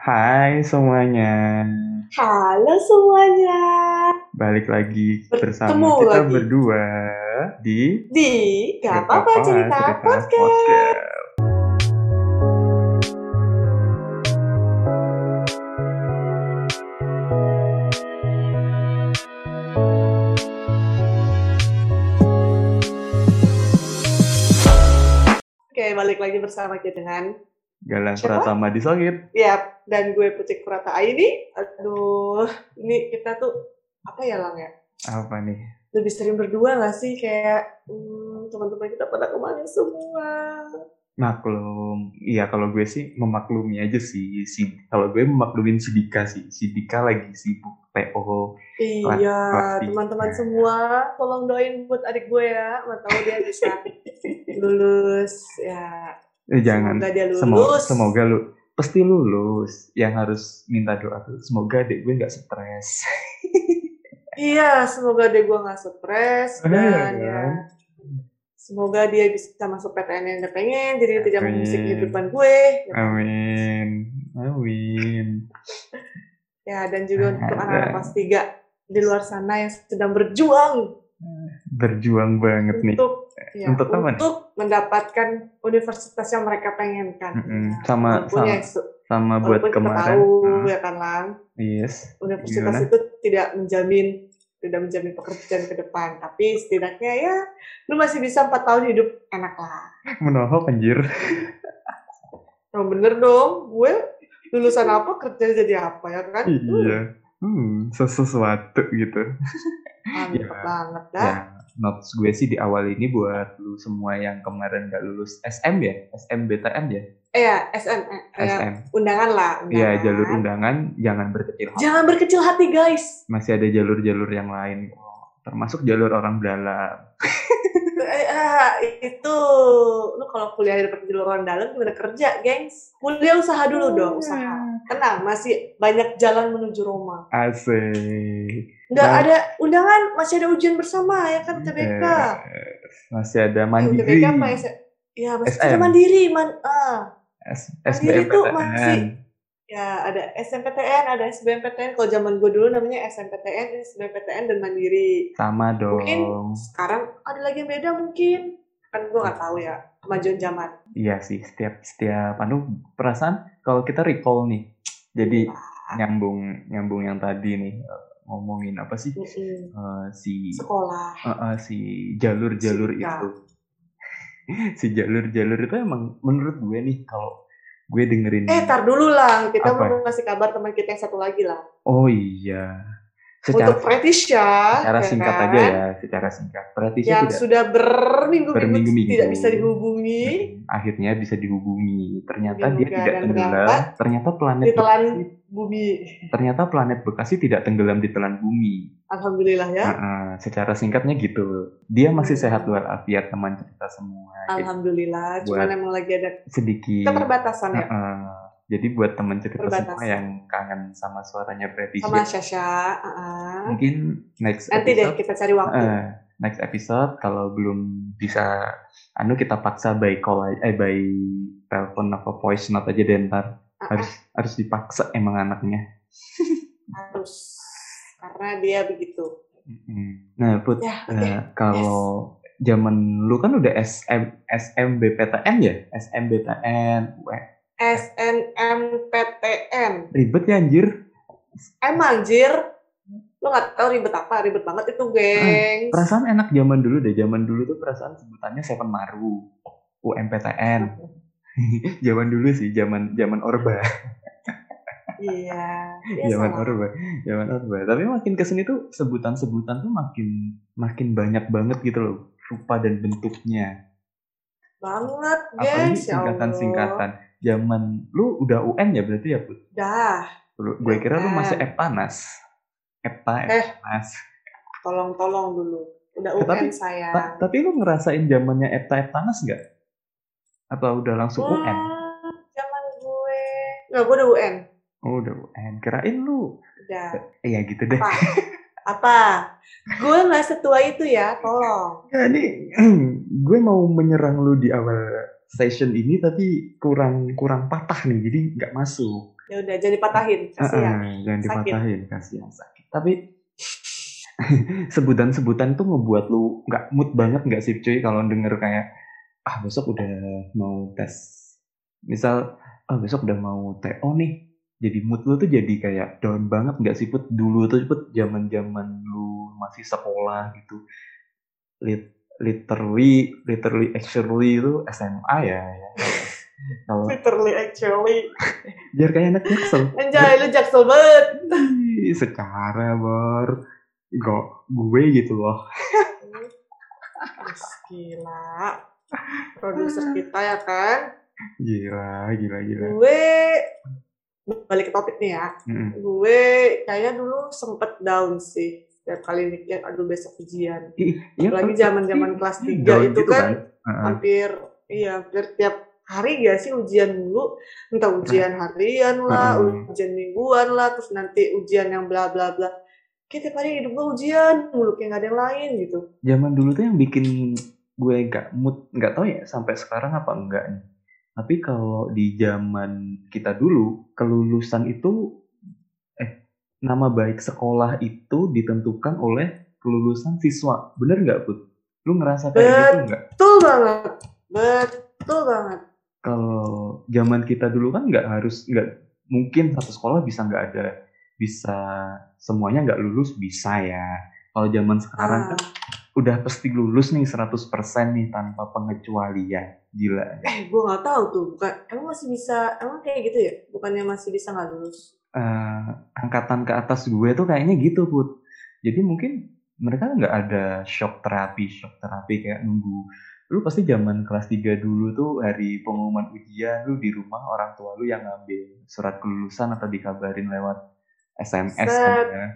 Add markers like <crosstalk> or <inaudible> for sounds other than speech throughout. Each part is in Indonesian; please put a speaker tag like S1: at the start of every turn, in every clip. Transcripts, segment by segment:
S1: Hai semuanya,
S2: Halo semuanya.
S1: balik lagi
S2: Bertemu
S1: bersama kita
S2: lagi.
S1: berdua di
S2: Di Gak Apa-apa Cerita, Podcast.
S1: Podcast.
S2: Oke, balik lagi bersama kita dengan
S1: Galang? Pratama di Songit.
S2: ya dan gue Pucik Purata ini. Aduh, ini kita tuh apa ya lang ya?
S1: Apa nih?
S2: Lebih sering berdua gak sih kayak hmm, teman-teman kita pada ke mana semua?
S1: Maklum, iya kalau gue sih memaklumi aja sih. Si, kalau gue memaklumin si Dika sih. Si Dika lagi sibuk PO.
S2: Iya, teman-teman semua, tolong doain buat adik gue ya. Mau tahu dia bisa <laughs> lulus ya.
S1: Eh, jangan.
S2: Semoga dia
S1: Semoga,
S2: lulus.
S1: semoga lu pasti lulus. Yang harus minta doa tuh semoga adik gue nggak stres.
S2: Iya, semoga dia gue nggak stres dan
S1: kan?
S2: ya semoga dia bisa masuk PTN yang dia pengen, jadi dia tidak
S1: Amin.
S2: mengusik kehidupan gue. Ya,
S1: Amin. Amin.
S2: Ya, dan juga untuk
S1: Ada.
S2: anak-anak kelas 3 di luar sana yang sedang berjuang
S1: Berjuang banget nih.
S2: untuk ya,
S1: Untuk apa nih?
S2: mendapatkan universitas yang mereka pengenkan.
S1: Mm-mm.
S2: Ya,
S1: Sama
S2: walaupun
S1: sama
S2: yang
S1: sama buat kemarin.
S2: tahu
S1: Hmm,
S2: ya kan lang,
S1: Yes.
S2: universitas
S1: Gimana?
S2: itu tidak menjamin tidak menjamin pekerjaan ke depan, tapi setidaknya ya lu masih bisa empat tahun hidup enak lah. <laughs>
S1: Menohok anjir.
S2: Yang bener dong, gue lulusan apa kerja jadi apa ya kan?
S1: iya. Hmm, sesuatu gitu.
S2: Hmm, <laughs> mantep
S1: Ya.
S2: banget dah.
S1: Ya, notes gue sih di awal ini buat lu semua yang kemarin gak lulus SM ya, SMBTN ya,
S2: Eh ya, SM, eh, eh,
S1: SM.
S2: undangan lah.
S1: Iya, jalur undangan jangan berkecil hati.
S2: Jangan berkecil hati guys.
S1: Masih ada jalur-jalur yang lain. Termasuk jalur orang dalam. <laughs>
S2: Eh, ah, itu lu kalau kuliah dapat orang dalam gimana kerja, gengs? Kuliah usaha dulu dong, usaha. Tenang, masih banyak jalan menuju Roma.
S1: Asik.
S2: Nggak
S1: Nah.
S2: ada undangan, masih ada ujian bersama ya kan TBK.
S1: Eh, masih ada mandiri.
S2: TBK apa ya? Ya, masih ada mandiri, man. Ah.
S1: S
S2: Mandiri tuh masih- Ya, ada SMPTN, ada SBMPTN. Kalau zaman gue dulu namanya SMPTN, SBMPTN, dan Mandiri.
S1: Sama dong.
S2: Mungkin sekarang ada lagi yang beda mungkin. Kan gue nggak tahu ya, kemajuan zaman.
S1: Iya sih, setiap setiap anu perasaan kalau kita recall nih. Jadi nyambung nyambung yang tadi nih eh, ngomongin apa sih
S2: Mm-mm.
S1: eh, si
S2: Sekolah.
S1: eh, eh, si jalur-jalur
S2: Iya.
S1: itu. <laughs> si jalur-jalur itu emang menurut gue nih kalau gue dengerin
S2: Eh, tar dulu lah. Kita
S1: Apa?
S2: mau ngasih kabar teman kita yang satu lagi lah.
S1: Oh iya. Secara
S2: Untuk Pretisha.
S1: secara
S2: ya
S1: singkat
S2: kan?
S1: aja ya, secara singkat. Pratisha
S2: Yang
S1: tidak
S2: sudah berminggu-minggu tidak bisa dihubungi.
S1: akhirnya bisa dihubungi. Ternyata dia tidak tenggelam.
S2: ternyata
S1: planet
S2: Ditelan
S1: Bekasi,
S2: bumi.
S1: ternyata planet Bekasi tidak tenggelam di telan bumi.
S2: Alhamdulillah ya.
S1: Heeh, secara singkatnya gitu. Dia masih sehat walafiat teman cerita semua. Jadi
S2: Alhamdulillah.
S1: Buat-
S2: emang lagi ada
S1: sedikit.
S2: keterbatasan ya.
S1: Jadi buat teman cerita semua
S2: Perbatasan.
S1: yang kangen sama suaranya Pretty
S2: Sama
S1: Shit,
S2: Syasha. uh-uh.
S1: mungkin next
S2: Nanti deh
S1: episode,
S2: kita cari waktu.
S1: eh, next episode kalau belum bisa, anu kita paksa by call eh by telepon apa voice note aja deh ntar.
S2: Uh-uh.
S1: Harus harus dipaksa emang anaknya. <laughs>
S2: Harus. Karena dia begitu.
S1: Nah, put
S2: Ya, oke.
S1: eh, kalau zaman lu kan udah SM SMBPTN ya, SMBTN, Weh,
S2: SNMPTN.
S1: ribet ya anjir.
S2: Emang anjir. Lo gak tahu ribet apa? Ribet banget itu, geng.
S1: Perasaan enak zaman dulu deh. Zaman dulu tuh perasaan sebutannya Seven Maru, UMPTN. <laughs> zaman dulu sih, zaman zaman Orba,
S2: Iya.
S1: zaman
S2: Biasalah.
S1: Orba, zaman Orba. Tapi makin ke sini tuh sebutan-sebutan tuh makin makin banyak banget gitu loh, rupa dan bentuknya.
S2: Banget,
S1: Apalagi
S2: gengs. Ya
S1: singkatan-singkatan. Zaman lu udah UN ya berarti ya, Put?
S2: Dah.
S1: Gue kira lu masih
S2: UN.
S1: Eptanas. Epta,
S2: Eh. Tolong-tolong dulu. Udah
S1: Eh, tapi-
S2: UN sayang.
S1: Ta- tapi lu ngerasain zamannya Epta Eptanas nggak? Atau udah langsung UN?
S2: Hmm, zaman gue. Nggak, gue udah UN.
S1: Oh, udah UN. Kirain lu.
S2: Udah.
S1: Iya gitu deh.
S2: Apa? Apa? Gue nggak setua itu ya, tolong.
S1: Ya, ini <clears throat> gue mau menyerang lu di awal session ini tapi kurang kurang patah nih jadi nggak masuk.
S2: Ya udah jangan dipatahin, kasihan.
S1: Heeh, jangan
S2: Sakit.
S1: dipatahin kasihan sakit. Tapi <laughs> sebutan-sebutan tuh ngebuat lu nggak mood banget nggak sih cuy? Kalau denger kayak ah besok udah mau tes. Misal ah besok udah mau TO nih. Jadi mood lu tuh jadi kayak down banget nggak sih put? Dulu tuh put zaman zaman lu masih sekolah gitu. Lit, literally literally actually itu SMA ya, ya. <laughs> kalau
S2: Literally actually.
S1: biar kayak anak jaksel
S2: Anjay, lu jaksel banget.
S1: Secara bor Gak gue gitu loh
S2: Gila. Produser kita ya kan.
S1: gila gila gila
S2: Gue balik ke topik nih ya.
S1: Mm-mm.
S2: Gue kayaknya dulu sempet down sih. Setiap kali mikir, aduh besok ujian.
S1: Ih, iya,
S2: Apalagi
S1: tapi-
S2: zaman-zaman kelas 3
S1: down
S2: itu
S1: gitu
S2: kan
S1: Heeh.
S2: hampir iya hampir tiap hari gak sih ujian dulu entah ujian harian lah
S1: Heeh.
S2: ujian mingguan lah terus nanti ujian yang bla bla bla. Kayak tiap hari hidup gue ujian mulu kayak gak ada yang lain gitu.
S1: Zaman dulu tuh yang bikin gue gak mood nggak tahu ya sampai sekarang apa enggak tapi kalau di zaman kita dulu kelulusan itu nama baik sekolah itu ditentukan oleh kelulusan siswa. Bener nggak put? Lu ngerasa kayak gitu nggak?
S2: betul banget. Betul banget.
S1: Kalau zaman kita dulu kan nggak harus nggak mungkin satu sekolah bisa nggak ada bisa semuanya nggak lulus bisa ya. Kalau zaman sekarang kan
S2: Ah,
S1: udah pasti lulus nih 100% nih tanpa pengecualian. Gila
S2: eh gue nggak tahu tuh bukan emang masih bisa emang kayak gitu ya? Bukannya masih bisa nggak lulus
S1: Eh, angkatan ke atas gue tuh kayaknya gitu put jadi mungkin mereka nggak ada shock terapi shock terapi kayak nunggu lu pasti zaman kelas 3 dulu tuh hari pengumuman ujian lu di rumah orang tua lu yang ngambil surat kelulusan atau dikabarin lewat SMS
S2: Set.
S1: kan ya.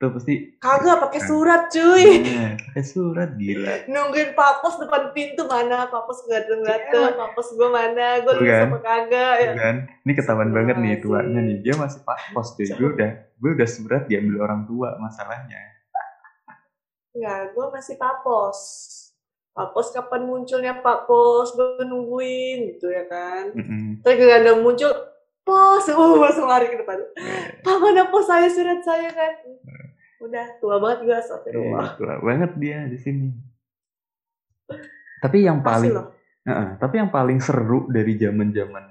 S1: Tuh pasti.
S2: Kagak pakai surat cuy.
S1: Iya, pakai surat gila.
S2: nungguin papos depan pintu mana? Papos gak dateng dateng
S1: Iya.
S2: papos gue mana? Gue lulus apa kagak ya.
S1: Kan? Ini ketahuan banget nih tuanya nih. Dia masih pas pos cuy. Gue udah gue udah surat diambil orang tua masalahnya.
S2: Enggak, gue masih papos. Papos kapan munculnya Pak Pos, gue nungguin gitu ya kan.
S1: Mm-mm.
S2: Terus gak ada muncul, pos, uh, langsung lari ke depan.
S1: Eh,
S2: Pak mana pos saya, surat saya kan. Udah, tua banget gue, astagfirullah.
S1: eh, tua banget dia di sini tapi yang paling. Heeh, tapi yang paling seru dari zaman zaman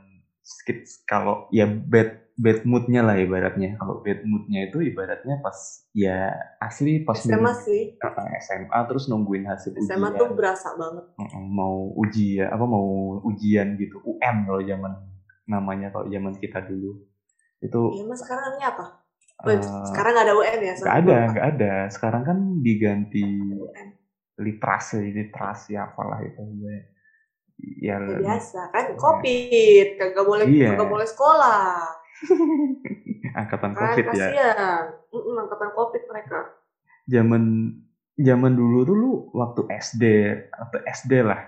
S1: skits kalau ya bad bad moodnya lah ibaratnya kalau bad moodnya itu ibaratnya pas ya asli pas
S2: SMA
S1: nunggu-
S2: sih,
S1: Heeh, SMA terus nungguin hasil
S2: SMA
S1: ujian
S2: tuh berasa banget.
S1: Heeh, mau ujian apa mau ujian gitu UN kalau zaman namanya kalau zaman kita dulu itu
S2: Ya mas sekarang ini apa?
S1: Eh,
S2: sekarang gak ada UN ya?
S1: nggak ada nggak ada sekarang kan diganti literasi literasi apalah itu ya
S2: Ya biasa kan, covid, kagak boleh,
S1: Iya.
S2: kagak boleh sekolah. <laughs>
S1: angkatan
S2: Kan
S1: covid ya
S2: kasihan. Mm-mm, angkatan covid mereka.
S1: zaman zaman dulu tuh lu waktu SD atau SD lah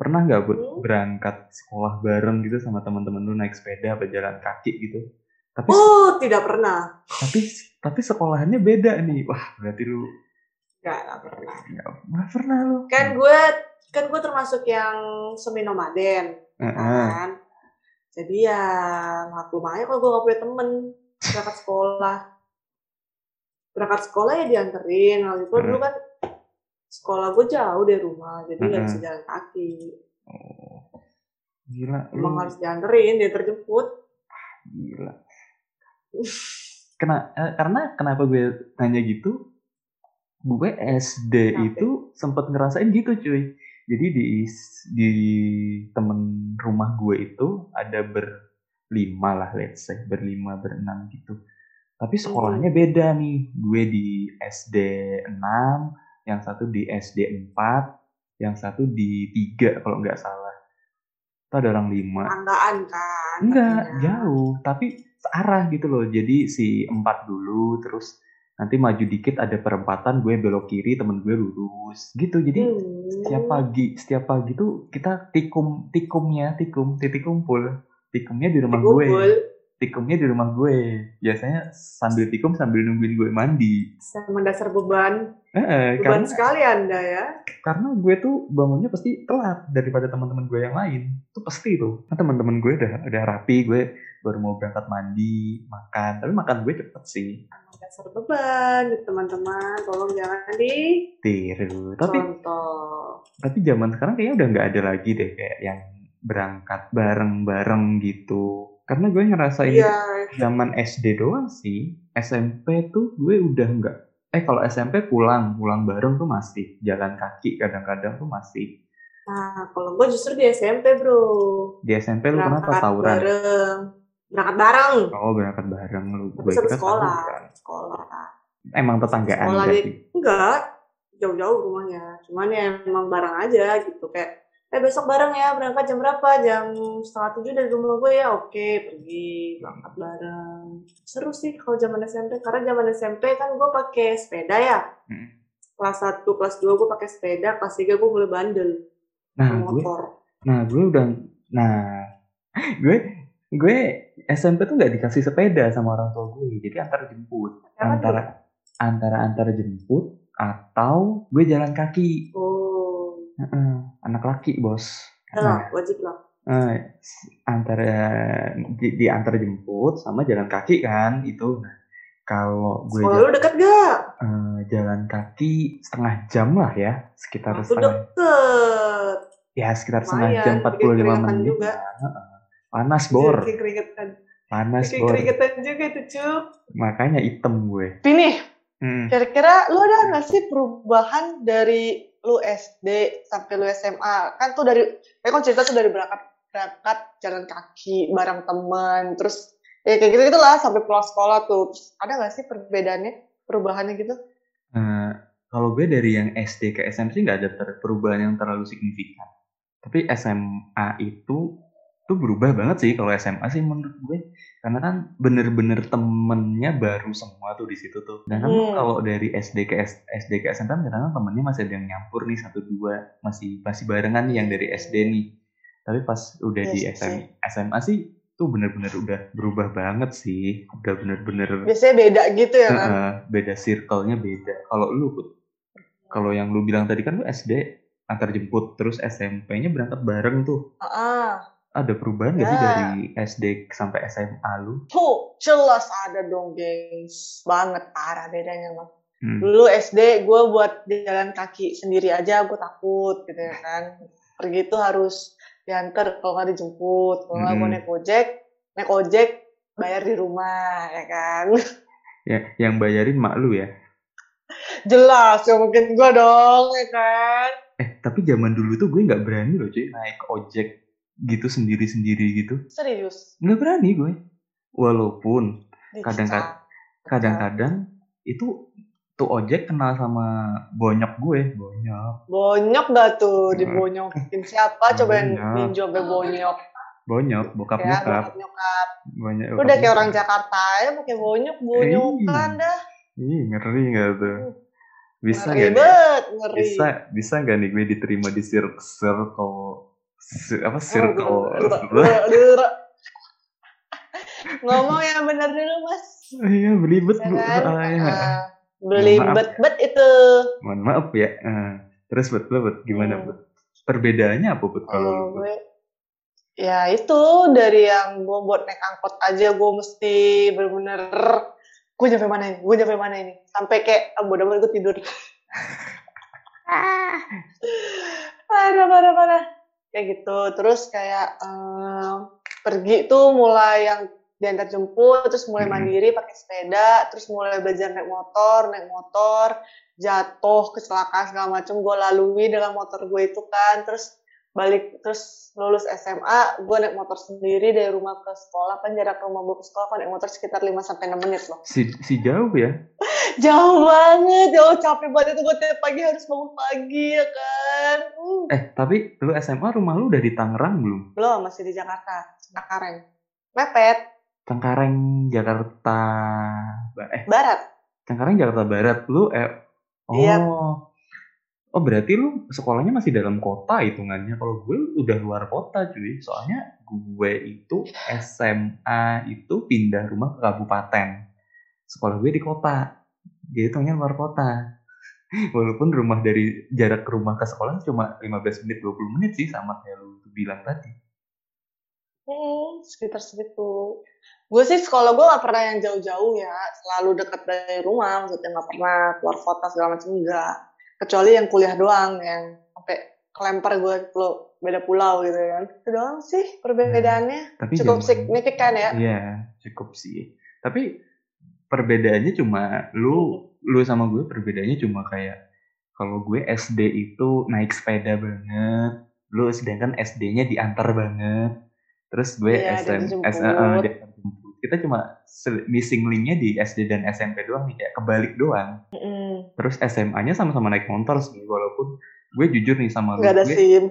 S1: pernah nggak buat
S2: Hmm.
S1: berangkat sekolah bareng gitu sama teman-teman lu naik sepeda apa jalan kaki gitu tapi
S2: Oh, tidak pernah.
S1: tapi tapi sekolahannya beda nih wah berarti lu
S2: Gak, gak pernah.
S1: nggak nggak pernah lu
S2: kan gue kan gue termasuk yang semi nomaden
S1: Heeh.
S2: kan jadi ya ngaku aja kalau gue gak punya temen berangkat sekolah berangkat sekolah ya dianterin waktu itu dulu kan sekolah gue jauh dari rumah jadi nggak
S1: Mm-mm.
S2: bisa jalan kaki
S1: Oh. gila lu
S2: emang harus dianterin dia terjemput
S1: gila Kena, eh, karena kenapa gue nanya gitu? Gue SD
S2: Kenapa?
S1: itu sempat ngerasain gitu cuy. Jadi di di temen rumah gue itu ada berlima lah let's say berlima berenam gitu. Tapi sekolahnya beda nih. Gue di SD 6 yang satu di SD 4 yang satu di 3 kalau nggak salah. Itu ada orang lima.
S2: Tanggaan kan
S1: Enggak,
S2: katanya.
S1: jauh. Tapi searah gitu loh. Jadi si empat dulu, terus nanti maju dikit ada perempatan, gue belok kiri, temen gue lurus. Gitu. Jadi
S2: Hmm.
S1: setiap pagi, setiap pagi tuh kita tikum, tikumnya, tikum, titik kumpul. Tikumnya di rumah gue. Tikumnya di rumah gue. Biasanya sambil tikum sambil nungguin gue mandi.
S3: Sama dasar beban.
S1: Eh,
S3: Beban
S1: karena
S3: sekali Anda ya.
S1: karena gue tuh bangunnya pasti telat daripada teman-teman gue yang lain. Itu pasti tuh. Kan teman-teman gue udah udah rapi, gue baru mau berangkat mandi, makan. Tapi makan gue cepet sih.
S3: Sama dasar beban, teman-teman. Tolong jangan
S1: Tiru. Tapi
S3: dicontoh.
S1: tapi zaman sekarang kayaknya udah nggak ada lagi deh kayak yang berangkat bareng-bareng gitu. Karena gue ngerasain
S3: Iya,
S1: zaman SD doang sih. SMP tuh gue udah nggak. Eh kalau SMP pulang, pulang bareng tuh masih. Jalan kaki kadang-kadang tuh masih.
S3: Nah, kalau gue justru di SMP, bro.
S1: Di SMP lu kenapa tawuran?
S3: bareng. Berangkat bareng.
S1: Oh berangkat bareng lu. Gue kira
S3: sekolah.
S1: tawuran.
S3: Sekolah.
S1: Emang tetanggaan
S3: Sekolah
S1: gak
S3: di-
S1: sih?
S3: Enggak. Jauh-jauh rumahnya. Cuman ya emang bareng aja gitu. Kayak, eh besok bareng ya. Berangkat jam berapa? Jam setengah tujuh dari rumah gue ya. Oke, pergi. Berangkat bareng. Seru sih kalau zaman SMP. Karena zaman SMP kan gue pakai sepeda ya.
S1: Hmm.
S3: Kelas 1, kelas 2 gue pakai sepeda. Kelas 3 gue mulai bandel.
S1: Nah gue,
S3: motor.
S1: nah gue udah, nah <laughs> gue gue SMP tuh nggak dikasih sepeda sama orang tua gue. Jadi antar jemput,
S3: Apa
S1: antara antara antar jemput atau gue jalan kaki.
S3: Oh.
S1: Heeh, anak laki bos. Nah,
S3: lah, wajib lah.
S1: eh, antara di, di antar jemput sama jalan kaki kan itu. Nah, kalau gue
S3: Sekolah
S1: jalan,
S3: lu deket gak?
S1: eh, jalan kaki setengah jam lah ya, sekitar
S3: Aku
S1: setengah
S3: deket.
S1: ya sekitar setengah
S3: Lumayan,
S1: jam
S3: bikin
S1: 45
S3: keringetan
S1: menit.
S3: juga.
S1: Heeh. Panas bor,
S3: Bikin keringetan.
S1: panas
S3: Bikin
S1: bor.
S3: keringetan juga itu, Cuk.
S1: Makanya item gue.
S2: Tapi nih,
S1: Hmm.
S2: kira-kira lu ada nggak sih perubahan dari lu SD sampai lu SMA? Kan tuh dari, kayak kan cerita tuh dari berangkat berangkat jalan kaki bareng teman, terus ya kayak gitu gitulah sampai pulang sekolah tuh. Terus ada nggak sih perbedaannya, perubahannya gitu?
S1: Eh, kalau gue dari yang SD ke SMP sih nggak ada perubahan yang terlalu signifikan. Tapi SMA itu tuh berubah banget sih kalau SMA sih menurut gue. Karena kan bener-bener temennya baru semua tuh di situ tuh. Dan kan
S2: Hmm.
S1: kalau dari SD ke S- SD ke SMP kan kadang-kadang temennya masih ada yang nyampur nih satu dua masih masih barengan nih yang dari SD nih. Tapi pas udah
S2: Iya
S1: di
S2: sih.
S1: SM, SMA sih tuh bener-bener udah berubah banget sih. Udah bener-bener
S2: Biasanya beda gitu ya kan?
S1: Beda circle-nya beda. Kalau lu, kalau yang lu bilang tadi kan lu SD antar jemput, terus SMP-nya berangkat bareng tuh.
S2: Ah,
S1: Ada perubahan gak sih
S2: Ya.
S1: dari SD sampai SMA lu?
S2: tuh jelas ada dong, gengs. Banget parah bedanya mah.
S1: Hmm.
S2: Dulu SD gue buat jalan kaki sendiri aja gue takut gitu ya kan. Pergi tuh harus diantar kalau nggak dijemput. Kalau nggak gue
S1: Mm-mm.
S2: naik ojek, naik ojek bayar di rumah ya kan.
S1: Ya, yang bayarin mak lu ya.
S2: Jelas ya mungkin gue dong ya kan.
S1: Eh, tapi zaman dulu tuh gue nggak berani loh cuy naik ojek gitu sendiri-sendiri gitu.
S2: Serius.
S1: Nggak berani gue. Walaupun. Kadang-kadang- kadang-kadang itu tuh ojek kenal sama bonyok gue, bonyok.
S2: Bonyok gak tuh
S1: Hmm.
S2: dibonyokin siapa coba yang
S1: Bonyok.
S2: ninja sampai bonyok
S1: Bonyok, bokap
S2: ya
S1: nyokap.
S2: bokap nyokap.
S1: Banyak
S2: Lu udah kayak orang Jakarta ya pakai bonyok bonyokan
S1: Iya.
S2: dah.
S1: Ih, ngeri gak tuh? Bisa
S2: Ngeri
S1: gak nih?
S2: banget, ngeri.
S1: Bisa, bisa gak nih gue diterima di cir- circle, ci- apa circle?
S2: Oh, <laughs> Ngomong yang benar dulu mas.
S1: Iya, belibet
S2: Ya
S1: bu.
S2: kan?
S1: soalnya.
S2: Ah, beli
S1: Maaf.
S2: bet-bet itu.
S1: Mohon maaf ya. Eh, terus bet, bet, gimana
S2: Hmm.
S1: bet? Perbedaannya apa bet kalau? Bet?
S2: gue ya itu dari yang gue buat naik angkot aja gue mesti bener-bener gue nyampe mana ini, gue nyampe mana ini, sampai kayak ah, bodoh amat gue tidur. <laughs> parah parah parah kayak gitu terus kayak em, pergi tuh mulai yang diantar jemput terus mulai
S1: Mm-mm.
S2: mandiri pakai sepeda terus mulai belajar naik motor naik motor jatuh kecelakaan segala macam gue lalui dengan motor gue itu kan terus balik terus lulus SMA gue naik motor sendiri dari rumah ke sekolah kan jarak rumah gue ke sekolah kan naik motor sekitar 5 sampai 6 menit loh
S1: Si, si jauh ya? <laughs>
S2: jauh banget jauh capek banget itu gue tiap pagi harus bangun pagi ya kan Uh.
S1: Eh, tapi lu SMA rumah lu udah di Tangerang belum?
S2: belum masih di Jakarta Cengkareng mepet
S1: Cengkareng, Jakarta. Eh,
S2: barat
S1: Cengkareng Jakarta Barat. Lu eh oh.
S2: Iya.
S1: Oh berarti lu sekolahnya masih dalam kota hitungannya. Kalau gue udah luar kota cuy. Soalnya gue itu SMA itu pindah rumah ke kabupaten. Sekolah gue di kota. Jadi hitungnya luar kota. <laughs> Walaupun rumah dari jarak ke rumah ke sekolah cuma 15 menit 20 menit sih sama kayak lu bilang tadi.
S2: Hmm, sekitar segitu. Gue sih sekolah gue gak pernah yang jauh-jauh ya, selalu dekat dari rumah, maksudnya gak pernah keluar kota segala macam enggak. Kecuali yang kuliah doang, yang sampai kelempar gue ke beda pulau gitu kan. Itu doang sih perbedaannya.
S1: Tapi
S2: Cukup
S1: zaman-
S2: signifikan ya.
S1: Iya, cukup sih. Tapi perbedaannya cuma lu lu sama gue perbedaannya cuma kayak kalau gue SD itu naik sepeda banget, lu sedangkan SD-nya diantar banget. Terus gue
S2: Iya,
S1: SM, eh, eh, diantar jemput. Kita cuma missing link-nya di SD dan SMP doang nih, kayak kebalik doang.
S2: Mm-mm.
S1: Terus SMA-nya sama-sama naik motor sih, walaupun gue jujur nih sama lu.
S2: Nggak ada
S1: gue,
S2: SIM.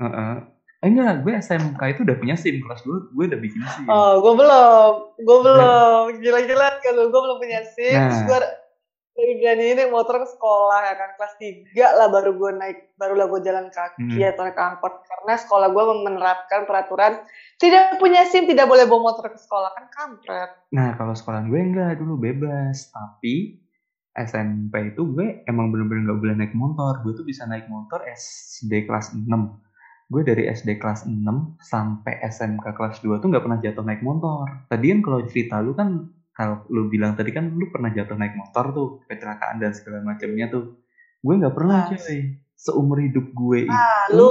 S1: Heeh. Eh, enggak, gue SMK itu udah punya SIM kelas 2, gue udah bikin SIM.
S2: Oh, gue belum. Gue belum. Gila-gila kalau gue belum punya SIM.
S1: Nah.
S2: Terus gue dari gani naik motor ke sekolah ya kan. Kelas 3 lah baru gue naik. Barulah gue jalan kaki
S1: Hmm.
S2: atau naik angkot. Karena sekolah gue menerapkan peraturan tidak punya SIM tidak boleh bawa motor ke sekolah. Kan kampret.
S1: Nah, kalau sekolah gue enggak dulu bebas, tapi SMP itu gue emang bener-bener nggak boleh naik motor. Gue tuh bisa naik motor SD kelas 6. Gue dari SD kelas 6 sampai SMK kelas 2 tuh nggak pernah jatuh naik motor. Tadi kan kalau cerita lu kan, kalau lu bilang tadi kan lu pernah jatuh naik motor tuh, kecelakaan dan segala macamnya tuh. Gue nggak pernah
S2: Ah.
S1: cuy. Seumur hidup gue
S2: Ah,
S1: itu.
S2: lu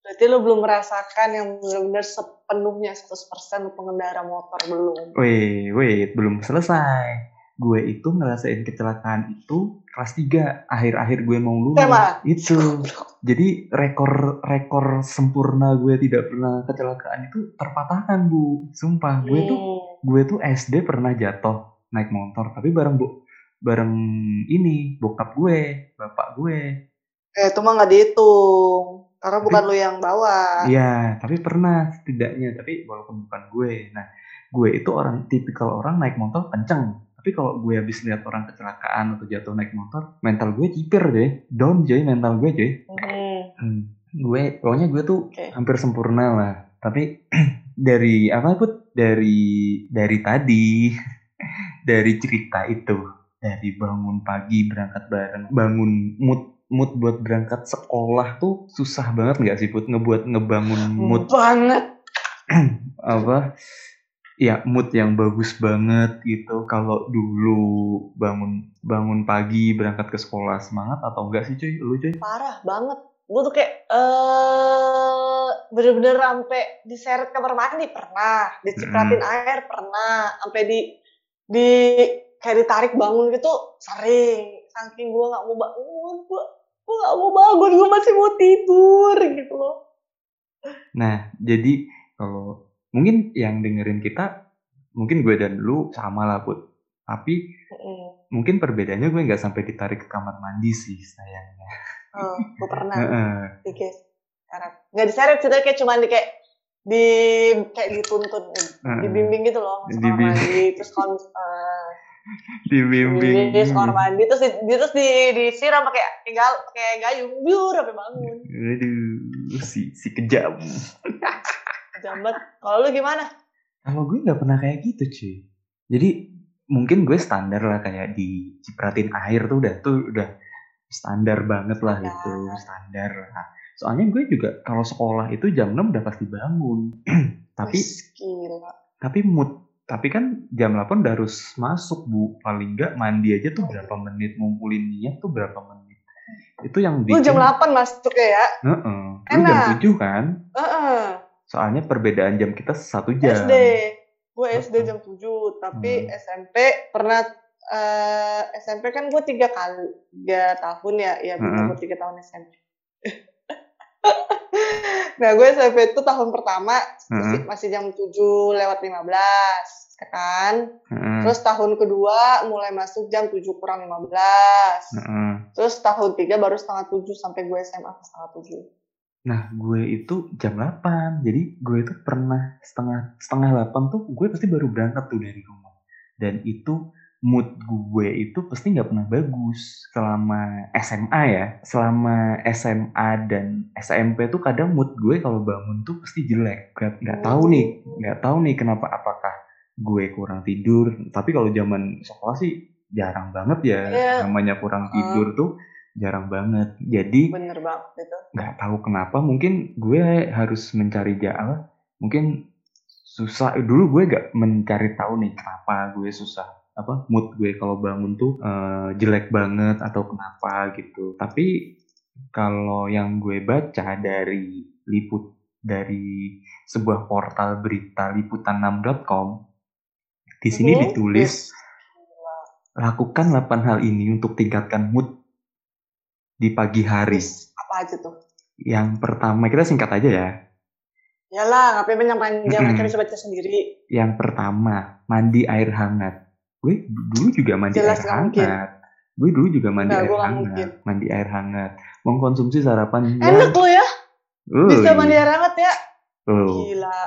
S2: berarti lu belum merasakan yang benar-benar sepenuhnya 100% lu pengendara motor belum.
S1: Wait, wait, belum selesai. Gue itu ngerasain kecelakaan itu kelas 3, akhir-akhir gue mau lulus.
S2: SMA?
S1: Itu. Jadi rekor rekor sempurna gue tidak pernah kecelakaan itu terpatahkan, Bu. Sumpah, gue tuh
S2: Hmm.
S1: Gue tuh SD pernah jatuh naik motor, tapi bareng Bu bareng ini bokap gue, bapak gue.
S2: Eh, itu mah nggak dihitung. Karena
S1: Tapi-
S2: bukan lu yang bawa.
S1: Iya, tapi pernah setidaknya, tapi walaupun bukan gue. Nah, gue itu orang tipikal orang naik motor kenceng. Tapi kalau gue habis lihat orang kecelakaan atau jatuh naik motor, mental gue ciper deh. Down Joy mental gue Joy.
S2: Hmm.
S1: Hmm. Gue pokoknya gue tuh
S2: Oke.
S1: hampir sempurna lah. Tapi <clears throat> dari apa put dari dari tadi <laughs> dari cerita itu. Dari bangun pagi berangkat bareng. Bangun mood mood buat berangkat sekolah tuh susah banget nggak sih put? Ngebuat ngebangun mood.
S2: banget. <clears throat>
S1: apa? Ya mood yang bagus banget gitu. Kalau dulu bangun bangun pagi berangkat ke sekolah semangat atau enggak sih cuy? Lu cuy?
S2: Parah banget. Gue tuh kayak eh bener-bener sampai diseret kamar mandi pernah, dicipratin air pernah, sampai di di kayak ditarik bangun gitu sering. Saking gue nggak mau bangun, gue gue nggak mau bangun, gue masih mau tidur gitu loh.
S1: Nah, jadi kalau mungkin yang dengerin kita, mungkin gue dan lu sama lah, Put. Tapi
S2: Mm-mm.
S1: mungkin perbedaannya gue nggak sampai ditarik ke kamar mandi sih, sayangnya.
S2: Oh, gue pernah.
S1: Heeh.
S2: Dikit. Seret. Nggak diseret sih, kayak cuman di kayak di kayak dituntun, dibimbing gitu loh, masuk kamar mandi, terus kalau eh,
S1: Dibimbing.
S2: di kamar mandi terus di, di- terus di disiram pakai tinggal pakai gayung biur sampai bangun
S1: Aduh, si, si kejam.
S2: jambat kalau lu gimana
S1: Kalau gue nggak pernah kayak gitu, cuy. Jadi mungkin gue standar lah kayak dicipratin air tuh udah tuh udah standar banget lah
S2: Standar.
S1: itu standar lah. Soalnya gue juga kalau sekolah itu jam 6 udah pasti bangun. <clears throat> Tapi
S2: gila.
S1: tapi mood tapi kan jam 8 udah harus masuk bu paling nggak mandi aja tuh berapa menit ngumpulin niat tuh berapa menit itu yang
S2: lu jam 8 masuk ya
S1: Heeh. Lu jam
S2: Enak.
S1: 7 kan
S2: Heeh.
S1: soalnya perbedaan jam kita satu jam
S2: SD gue SD jam 7 tapi
S1: Hmm.
S2: SMP pernah eh, SMP kan gue tiga kali tiga tahun ya ya
S1: Heeh.
S2: gue tiga tahun SMP <laughs> nah gue SMP itu tahun pertama masih,
S1: Heeh.
S2: masih jam 7 lewat 15 ya kan
S1: Heeh.
S2: Terus tahun kedua mulai masuk jam 7 kurang 15.
S1: Heeh.
S2: Terus tahun tiga baru setengah 7 sampai gue SMA ke setengah 7.
S1: nah gue itu jam 8 jadi gue itu pernah setengah setengah 8 tuh gue pasti baru berangkat tuh dari rumah dan itu mood gue itu pasti nggak pernah bagus selama SMA ya. Selama SMA dan SMP tuh kadang mood gue kalau bangun tuh pasti jelek. Gak nggak tahu nih, nggak tahu nih kenapa apakah gue kurang tidur. Tapi kalau zaman sekolah sih jarang banget ya
S2: Iya.
S1: namanya kurang tidur tuh jarang banget. Jadi
S2: bener banget itu
S1: nggak tahu kenapa mungkin gue harus mencari jalan mungkin susah dulu gue gak mencari tahu nih kenapa gue susah apa mood gue kalau bangun tuh eh, jelek banget atau kenapa gitu tapi kalau yang gue baca dari liput dari sebuah portal berita liputan6.com di sini
S2: Mhm.
S1: ditulis lakukan 8 hal ini untuk tingkatkan mood di pagi hari
S2: apa aja tuh
S1: yang pertama kita singkat aja ya
S2: Yalah, ngapain panjang-panjang,
S1: Mm-mm.
S2: akhirnya bisa baca sendiri.
S1: Yang pertama, mandi air hangat. Gue dulu juga mandi
S2: Jelas
S1: air hangat. Gue dulu juga mandi
S2: Nggak,
S1: air hangat.
S2: mungkin.
S1: Mandi air hangat. Mengkonsumsi sarapan
S2: Enak lo ya,
S1: Uy,
S2: bisa mandi air hangat ya.
S1: tuh.
S2: Gila,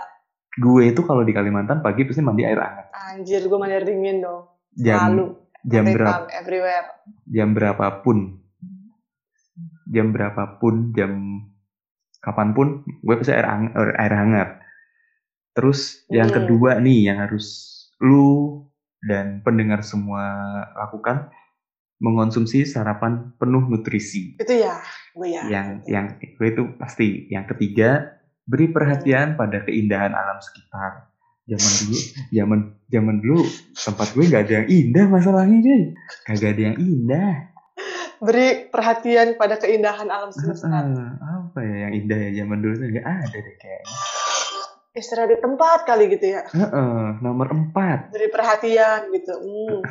S1: Gue itu kalau di Kalimantan pagi pasti mandi air hangat.
S2: anjir gue mandi air dingin dong.
S1: Jam
S2: Lalu,
S1: jam berapa
S2: everywhere.
S1: jam berapapun. Jam berapapun, jam kapan pun gue pasti air, hang- air, air hangat. Terus yang
S2: Hmm.
S1: kedua nih yang harus lu dan pendengar semua lakukan mengonsumsi sarapan penuh nutrisi.
S2: Itu ya, gue ya.
S1: Yang yang gue itu pasti. Yang ketiga, beri perhatian pada keindahan alam sekitar. Zaman dulu, zaman zaman dulu tempat gue nggak ada yang indah masalahnya cuy. Kagak ada yang indah.
S2: Beri perhatian pada keindahan alam.
S1: Heeh, apa ya yang indah ya zaman dulu tuh nggak ada deh kayaknya.
S2: Istirahat di tempat kali gitu ya.
S1: Heeh, nomor empat,
S2: Beri perhatian gitu. Hmm.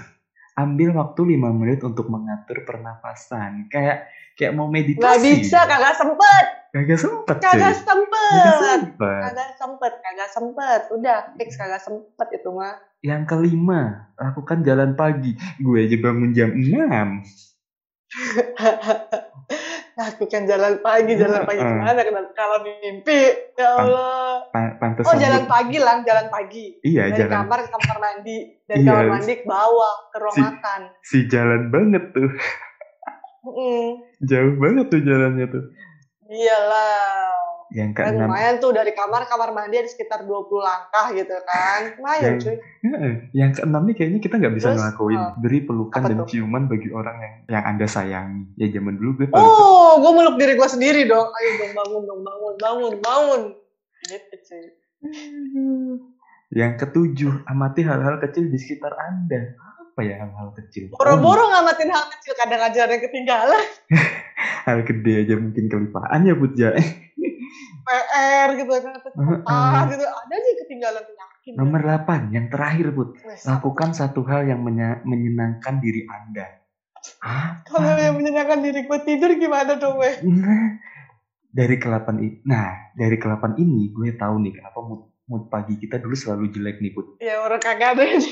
S1: ambil waktu lima menit untuk mengatur pernapasan. Kayak kayak mau meditasi.
S2: Nggak bisa, kagak sempet.
S1: Kagak sempet.
S2: Kagak
S1: Kagak
S2: sempet.
S1: sempet.
S2: Kagak sempet, kagak sempet. Udah, fix kagak sempet itu mah.
S1: Yang kelima, lakukan jalan pagi. Gue aja bangun jam <laughs> 6.
S2: Lakukan jalan pagi, jalan pagi
S1: Heeh.
S2: gimana? Kalau mimpi? Ya Allah.
S1: Pa- Pantesan
S2: Oh, jalan pagi lang, jalan pagi.
S1: Iya,
S2: Dari
S1: jalan.
S2: kamar ke kamar mandi, dari
S1: Iya.
S2: kamar mandi ke bawah ke ruang
S1: Si-
S2: makan.
S1: Si jalan banget tuh.
S2: Mm-mm.
S1: Jauh banget tuh jalannya tuh.
S2: Iyalah.
S1: Yang
S2: Kan
S1: keenam,
S2: lumayan tuh dari kamar ke kamar mandi ada sekitar 20 langkah gitu kan. Lumayan
S1: Yang-
S2: cuy.
S1: Yang keenam nih kayaknya kita nggak bisa
S2: Terus,
S1: ngelakuin.
S2: oh.
S1: Beri pelukan dan
S2: tuh?
S1: ciuman bagi orang yang yang anda sayangi. Ya zaman dulu gue
S2: Oh, gue meluk diri gue sendiri dong. Ayo dong bangun dong, bangun, bangun, bangun. Gitu cuy.
S1: Yang ketujuh, amati hal-hal kecil di sekitar anda. Apa ya hal-hal kecil? Oh,
S2: Boro-boro ngamatin hal kecil, kadang aja ada yang ketinggalan. <laughs>
S1: hal gede aja mungkin kelipaan ya Putja. <laughs>
S2: PR gitu kan. <laughs> Ah, gitu. Ada yang ketinggalan yakin.
S1: Nomor 8, yang terakhir Put. Lakukan satu hal yang menyenangkan diri anda.
S2: Kalau yang menyenangkan diri gue tidur gimana dong, weh?
S1: Nah, dari kelapan ini, nah dari kelapan ini gue tahu nih kenapa mood, mood pagi kita dulu selalu jelek nih put.
S2: Ya orang kagak ada yang.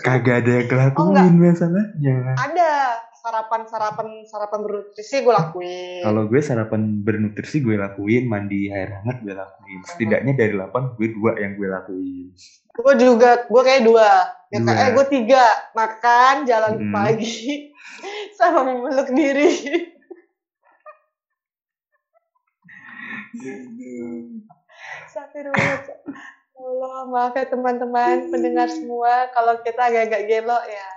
S1: Kagak ada yang
S2: Oh, enggak.
S1: kelakuin masalahnya.
S2: Ada sarapan sarapan sarapan bernutrisi gue lakuin.
S1: Kalau gue sarapan bernutrisi gue lakuin, mandi air hangat gue lakuin. Setidaknya dari 8 gue dua yang gue lakuin.
S2: Gue juga, gue kayak dua. Ya,
S1: Dua.
S2: Eh, gue tiga. Makan, jalan
S1: Hmm.
S2: pagi, <laughs> sama memeluk diri. Astagfirullah. Ya Allah, maaf ya teman-teman, pendengar semua. Kalau kita agak-agak gelo ya,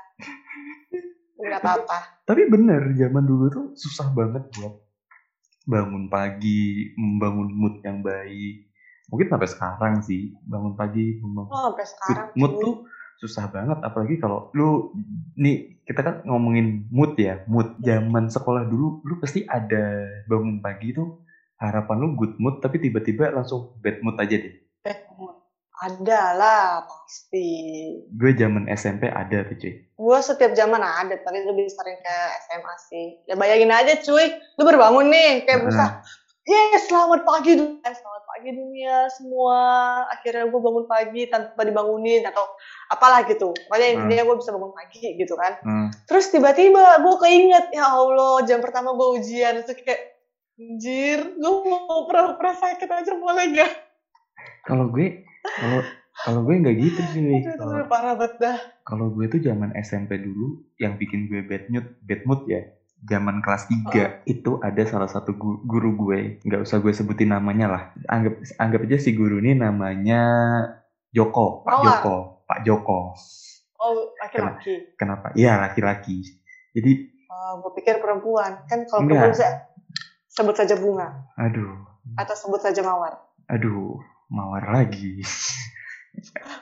S2: nggak apa-apa.
S1: Tapi bener, zaman dulu tuh susah banget buat bangun pagi, membangun mood yang baik. Mungkin sampai sekarang sih, bangun pagi, membangun
S2: Oh, sampai sekarang.
S1: mood tuh susah banget apalagi kalau lu nih kita kan ngomongin mood ya mood zaman sekolah dulu lu pasti ada bangun pagi tuh harapan lu good mood tapi tiba-tiba langsung bad mood aja deh
S2: Eh, ada lah pasti.
S1: gue zaman SMP ada tuh cuy
S2: Gue setiap zaman ada, tapi lebih sering ke SMA sih. Ya bayangin aja cuy, lu baru bangun nih, kayak berusaha, yes selamat pagi dunia, selamat pagi dunia semua. Akhirnya gue bangun pagi tanpa dibangunin atau apalah gitu. Pokoknya intinya gue bisa bangun pagi gitu kan.
S1: Hmm.
S2: Terus tiba-tiba gue keinget, ya Allah jam pertama gue ujian, itu kayak, anjir, gue mau pernah-pernah sakit aja boleh gak?
S1: kalau gue kalau kalau gue nggak gitu sih
S2: Aduh, parah banget dah.
S1: kalau gue tuh zaman SMP dulu yang bikin gue bad mood bad mood ya zaman kelas 3 itu ada salah satu gu- guru gue. Nggak usah gue sebutin namanya lah. Anggap anggap aja si guru ini namanya Joko Pak. Joko Pak Joko.
S2: Oh, laki-laki.
S1: kenapa? Iya laki-laki. Jadi
S2: Oh, gue pikir perempuan. Kan kalau perempuan bisa sebut saja bunga.
S1: Aduh.
S2: Atau sebut saja mawar.
S1: aduh mawar lagi. <laughs>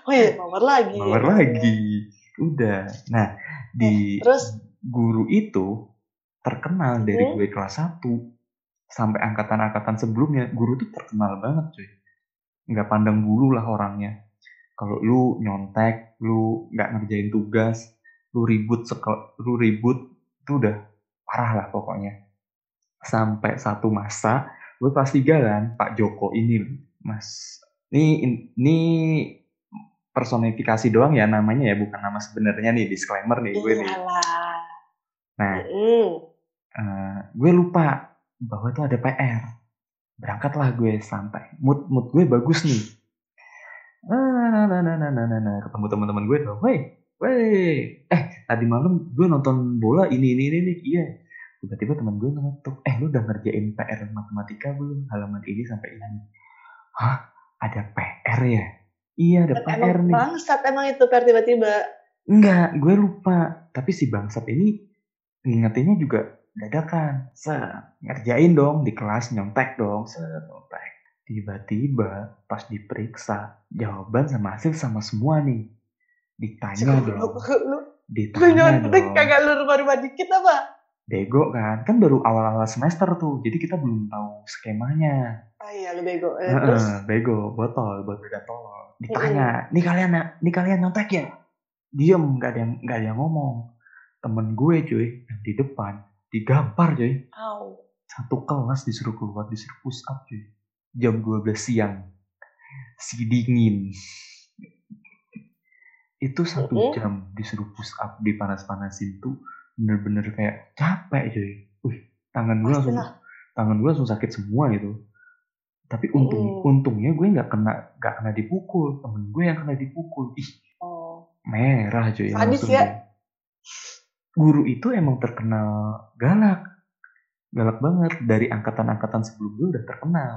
S2: Oh iya, mawar lagi.
S1: mawar lagi. Udah. Nah di
S2: Eh, terus?
S1: guru itu terkenal dari
S2: Hmm.
S1: gue kelas 1 sampai angkatan-angkatan sebelumnya. Guru tuh terkenal banget cuy. Nggak pandang bulu lah orangnya. Kalau lu nyontek lu nggak ngerjain tugas lu ribut sekel, lu ribut itu udah parah lah pokoknya. Sampai satu masa gue kelas 3 kan Pak Joko ini mas ini ini personifikasi doang ya namanya ya bukan nama sebenarnya nih disclaimer nih gue nih
S2: Iyalah.
S1: nah
S2: Mm.
S1: eh, gue lupa bahwa itu ada PR. Berangkatlah gue santai. Mood mood gue bagus nih. Nah, nah, nah, nah, nah, nah, nah. ketemu teman-teman gue dong. Woi, woi. Eh, tadi malam gue nonton bola ini ini ini nih. Iya. Tiba-tiba teman gue ngetuk. Eh, lu udah ngerjain PR matematika belum? Halaman ini sampai ini. Hah? Ada PR ya? Iya, ada
S2: Kan
S1: PR
S2: emang
S1: nih.
S2: bangsat emang itu per tiba-tiba.
S1: Enggak, gue lupa. Tapi si bangsat ini ngingetinnya juga dadakan. Set, ngerjain dong di kelas, nyontek dong. Set, nyontek. Tiba-tiba pas diperiksa, jawaban sama hasil sama semua nih. Ditanya
S2: Cukup,
S1: dong.
S2: lu, lu, lu
S1: Ditanya
S2: nyontek
S1: dong.
S2: kagak lu rumah-rumah dikit apa?
S1: Bego kan? Kan baru awal-awal semester tuh. Jadi kita belum tahu skemanya.
S2: Ah iya lu bego. Eh,
S1: Heeh,
S2: terus
S1: bego, botol, buat beda tolol. Ditanya, nih kalian nih kalian nyontek ya? Diem, nggak ada yang nggak ada yang ngomong. Temen gue cuy, yang di depan digampar cuy.
S2: au.
S1: Satu kelas disuruh keluar, disuruh push up cuy. Jam 12 siang. Si dingin. Itu satu jam disuruh push up dipanas-panasin tuh bener-bener kayak capek cuy. Wih, tangan gue langsung tangan gue langsung sakit semua itu tapi untung
S2: Mm.
S1: untungnya gue nggak kena nggak kena dipukul. Temen gue yang kena dipukul. Ih
S2: Oh.
S1: merah cuy
S2: Sadis
S1: langsung
S2: ya.
S1: guru itu emang terkenal galak. Galak banget. Dari angkatan-angkatan sebelum gue udah terkenal.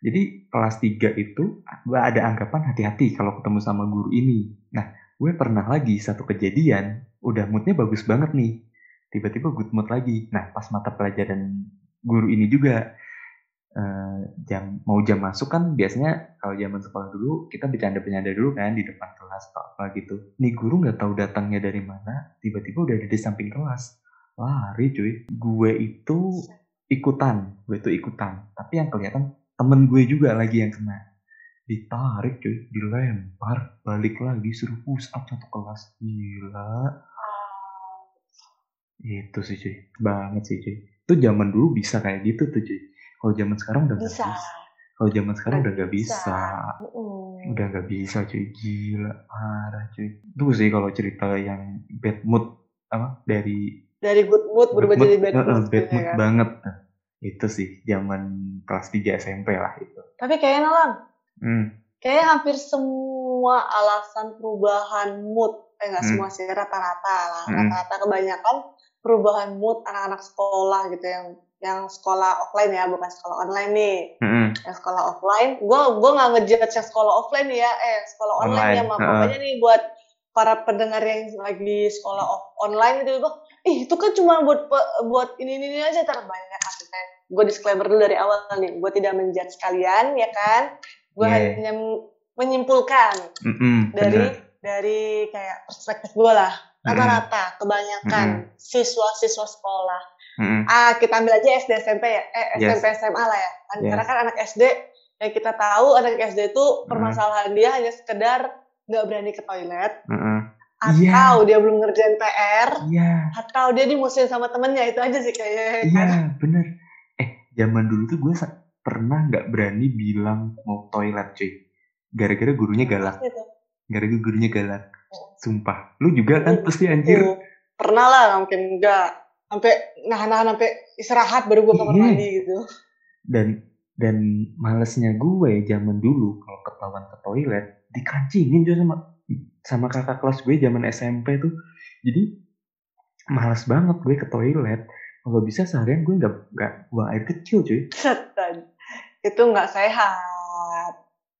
S1: Jadi kelas 3 itu gue ada anggapan hati-hati kalau ketemu sama guru ini. Nah gue pernah lagi satu kejadian udah moodnya bagus banget nih tiba-tiba good mood lagi nah pas mata pelajaran guru ini juga eh, jam mau jam masuk kan biasanya kalau zaman sekolah dulu kita bercanda-bercanda dulu kan di depan kelas atau apa gitu. Nih guru nggak tahu datangnya dari mana, tiba-tiba udah ada di samping kelas. Lari cuy. Gue itu ikutan, gue itu ikutan. Tapi yang kelihatan temen gue juga lagi yang kena. Ditarik cuy, dilempar, balik lagi suruh push up satu kelas. Gila. Itu sih cuy, banget sih cuy. Itu zaman dulu bisa kayak gitu tuh cuy. Kalau zaman sekarang udah
S2: Bisa.
S1: bisa. Kalau zaman sekarang udah nggak
S2: Bisa.
S1: bisa.
S2: Mm.
S1: Udah nggak bisa cuy, gila parah cuy. Itu sih kalau cerita yang bad mood apa dari
S2: Dari good mood berubah jadi bad mood.
S1: eh, bad
S2: gitu
S1: mood
S2: ya kan.
S1: banget. Itu sih zaman kelas 3 SMP lah itu.
S2: Tapi kayaknya lang,
S1: Hmm.
S2: kayaknya hampir semua alasan perubahan mood, eh nggak
S1: Hmm.
S2: semua sih rata-rata lah,
S1: Hmm.
S2: rata-rata kebanyakan perubahan mood anak-anak sekolah gitu yang yang sekolah offline ya, bukan sekolah online nih.
S1: Mm-mm.
S2: Yang sekolah offline, gue gue nggak ngejudge yang sekolah offline ya, eh sekolah online,
S1: Online,
S2: ya, mak.
S1: heeh.
S2: Makanya nih buat para pendengar yang lagi sekolah off, online gitu, gue, ih itu kan cuma buat buat ini ini, ini aja terbanyak. Gue disclaimer dulu dari awal nih, gue tidak menjudge kalian ya kan, gue
S1: Yeah.
S2: hanya menyimpulkan
S1: Mm-mm,
S2: dari
S1: bener.
S2: dari kayak perspektif gue lah. Rata-rata kebanyakan siswa-siswa sekolah
S1: Mm-mm.
S2: ah kita ambil aja SD SMP ya eh
S1: Yes.
S2: SMP SMA lah ya kan
S1: Yes.
S2: karena kan anak SD yang kita tahu anak SD itu permasalahan dia hanya sekedar nggak berani ke toilet
S1: Mm-mm.
S2: atau
S1: Iya.
S2: dia belum ngerjain PR
S1: Iya,
S2: atau dia dimusuhin sama temennya itu aja sih kayaknya
S1: iya
S2: kan?
S1: bener. Eh, zaman dulu tuh gue pernah nggak berani bilang mau toilet cuy. Gara-gara gurunya galak. Gara-gara gurunya galak. Sumpah. Lu juga kan pasti anjir.
S2: Tuh. pernah lah mungkin enggak sampai nahan-nahan sampai istirahat baru gue kamar
S1: Iya.
S2: mandi gitu
S1: Dan dan malesnya gue zaman dulu kalau ketahuan ke toilet dikancingin juga sama sama kakak kelas gue zaman SMP tuh jadi males banget gue ke toilet kalau bisa seharian gue nggak nggak buang air kecil cuy
S2: Setan. Itu nggak sehat.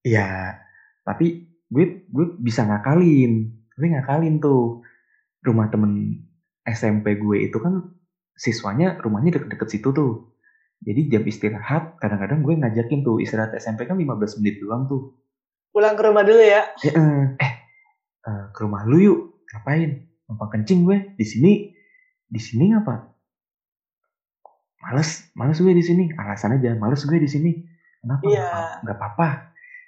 S1: ya tapi gue gue bisa ngakalin gue ngakalin tuh. Rumah temen SMP gue itu kan siswanya rumahnya deket-deket situ tuh. Jadi jam istirahat kadang-kadang gue ngajakin tuh istirahat SMP kan 15 menit doang tuh.
S2: Pulang ke rumah dulu ya.
S1: eh, eh, eh ke rumah lu yuk. Ngapain? Numpang kencing gue? Di sini. Di sini ngapa? Males. Males gue di sini. Alasan aja males gue di sini. Kenapa. Nggak apa- nggak apa-apa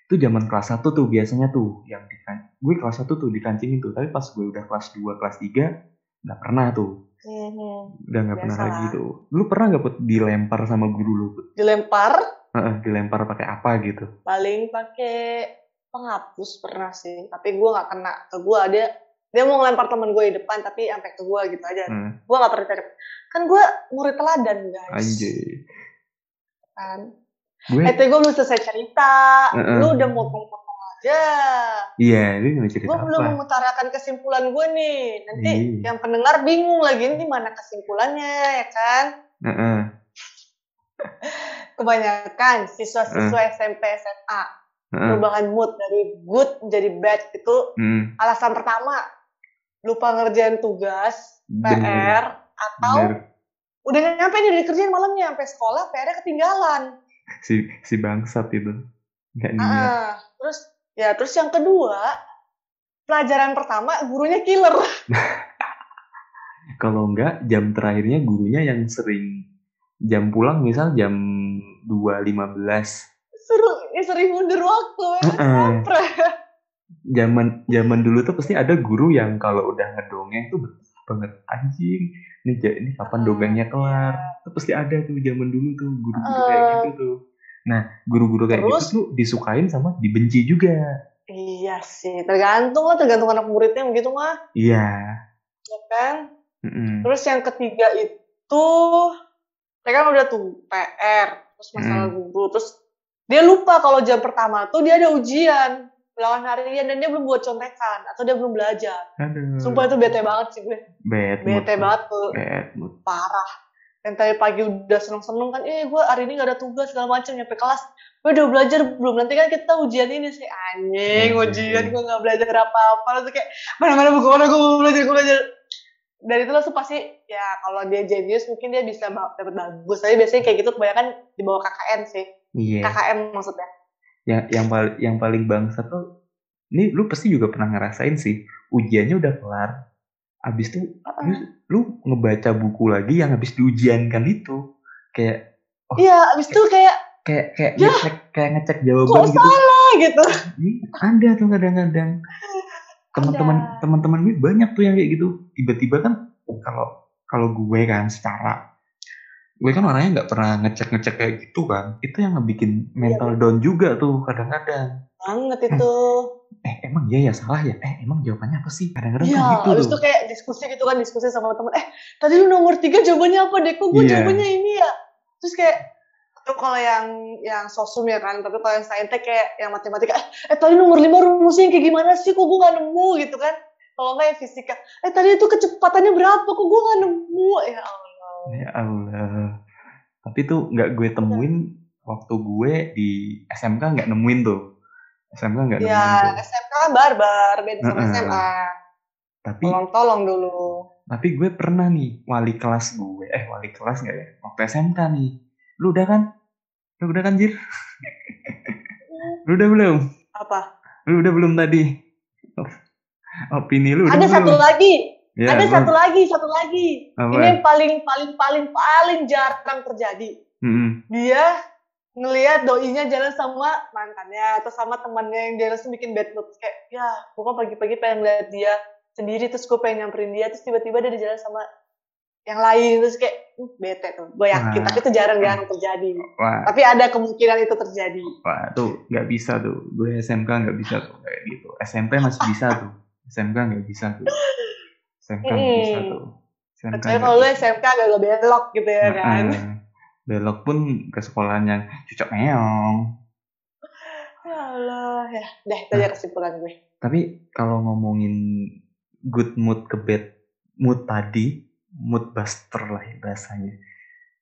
S1: itu zaman kelas 1 tuh biasanya tuh yang di gue kelas 1 tuh dikancingin tuh tapi pas gue udah kelas 2 kelas 3 nggak pernah tuh
S2: Mhm.
S1: udah nggak pernah lagi tuh lu pernah nggak Put, dilempar sama guru lu Put?
S2: Dilempar
S1: Heeh, dilempar pakai apa gitu
S2: paling pakai penghapus pernah sih. Tapi gue nggak kena ke gue ada dia mau ngelempar temen gue di depan tapi sampai ke gue gitu aja.
S1: Heeh,
S2: Gue nggak pernah. Kan gue murid teladan guys.
S1: anjay
S2: Kan.
S1: Gue
S2: Eh, gue belum selesai cerita.
S1: Heeh.
S2: Lu udah motong-potong aja.
S1: iya ini nggak cerita
S2: Gue belum
S1: apa
S2: mengutarakan kesimpulan gue nih. Nanti
S1: Iya.
S2: yang pendengar bingung lagi ini mana kesimpulannya ya kan?
S1: Heeh,
S2: Kebanyakan siswa-siswa SMP SMA
S1: heeh,
S2: perubahan mood dari good menjadi bad itu
S1: hmm,
S2: alasan pertama lupa ngerjain tugas
S1: bener,
S2: PR atau
S1: bener.
S2: udah nyampe nih udah dikerjain malamnya sampai sekolah PR-nya ketinggalan.
S1: Si si bangsat itu nggak niat
S2: Ah, terus ya terus yang kedua pelajaran pertama gurunya killer. <laughs>
S1: kalau enggak jam terakhirnya gurunya yang sering jam pulang misal jam 2.15
S2: Suruh ya sering mundur waktu.
S1: Heeh.
S2: Kampret.
S1: zaman zaman dulu tuh pasti ada guru yang kalau udah ngedongeng tuh betah banget anjing ini ini kapan
S2: Ah,
S1: dongengnya kelar tuh pasti ada tuh zaman dulu tuh guru-guru kayak
S2: Ah.
S1: gitu tuh nah guru-guru kayak
S2: Terus?
S1: gitu tuh disukain sama dibenci juga
S2: Iya sih, tergantung lah, tergantung anak muridnya begitu mah,
S1: iya
S2: ya kan?
S1: Mm-mm.
S2: Terus yang ketiga itu, saya kan udah tuh PR, terus masalah guru, terus dia lupa kalau jam pertama tuh dia ada ujian, ulangan harian dan dia belum buat contekan atau dia belum belajar.
S1: aduh.
S2: Sumpah itu bete banget sih gue,
S1: bad mood
S2: bete
S1: tuh.
S2: banget tuh,
S1: bad mood.
S2: Parah. Yang tadi pagi udah seneng-seneng kan, eh gue hari ini gak ada tugas segala macam nyampe kelas, gue udah belajar belum? Nanti kan kita ujian ini sih. Anjing
S1: Anjing.
S2: ujian gue gak belajar apa-apa. Terus kayak mana mana buku mana gue belajar gue belajar. Dari itu langsung pasti ya kalau dia jenius mungkin dia bisa dapat bagus. Tapi biasanya kayak gitu kebanyakan di bawah KKN sih.
S1: Iya.
S2: KKM maksudnya
S1: yang yang paling yang paling bangsat tuh ini lu pasti juga pernah ngerasain sih ujiannya udah kelar abis tuh lu, lu ngebaca buku lagi yang habis diujiankan itu. Kayak
S2: iya abis itu kayak
S1: kayak kayak
S2: Ya.
S1: ngecek kayak ngecek
S2: kok
S1: jawaban gitu.
S2: salah gitu.
S1: Ada tuh kadang-kadang. <laughs> Teman-teman teman-teman gue banyak tuh yang kayak gitu. Tiba-tiba kan kalau kalau gue kan secara gue kan orangnya nggak pernah ngecek-ngecek kayak gitu kan itu yang ngebikin mental down juga tuh kadang-kadang
S2: banget itu
S1: eh emang iya ya salah ya eh emang jawabannya apa sih kadang-kadang
S2: Iya,
S1: kan gitu
S2: abis
S1: tuh
S2: kayak diskusi gitu kan, diskusi sama temen. Eh, tadi lu nomor tiga jawabannya apa deh? Kok gue
S1: Iya.
S2: jawabannya ini ya? Terus kayak, itu kalau yang yang sosum ya kan, tapi kalau yang saintek kayak yang matematika, eh, eh tadi nomor lima rumusnya kayak gimana sih? Kok gue gak nemu gitu kan? Kalau nggak yang fisika, eh tadi itu kecepatannya berapa? Kok gue gak nemu? Ya Allah.
S1: ya Allah tapi tuh nggak gue temuin waktu gue di SMK nggak nemuin tuh SMK nggak nemuin
S2: Ya,
S1: tuh
S2: SMK barbar, beda sama
S1: Heeh.
S2: SMA.
S1: tapi
S2: Tolong-tolong dulu.
S1: tapi gue pernah nih wali kelas gue eh wali kelas nggak ya waktu SMK nih lu udah kan lu udah kan Jir <laughs> lu udah belum
S2: Apa?
S1: lu udah belum tadi opini lu udah
S2: Ada
S1: belum?
S2: satu lagi,
S1: Ya,
S2: ada satu lagi, satu lagi.
S1: apa?
S2: Ini yang paling paling paling paling jarang terjadi.
S1: Mm-mm.
S2: Dia ngelihat doinya jalan sama mantannya atau sama temannya yang dia langsung bikin bad mood. Kayak ya gue kok pagi-pagi pengen lihat dia sendiri terus gue pengen nyamperin dia terus tiba-tiba dia di jalan sama yang lain. Terus kayak "Hmm, bete tuh. Gue yakin tapi itu jarang-jarang terjadi.
S1: Wah.
S2: Tapi ada kemungkinan itu terjadi.
S1: Wah tuh nggak bisa tuh. Gue SMK nggak bisa tuh kayak gitu. SMP masih bisa tuh. SMK nggak bisa tuh SMK nggak bisa tuh SMK
S2: kalau lu. SMK agak belok gitu ya kan
S1: Heeh. belok pun ke sekolahan yang cucok meong
S2: Ya Allah, ya. Deh, itu aja kesimpulan gue.
S1: tapi kalau ngomongin good mood ke bad mood tadi mood buster lah ya bahasanya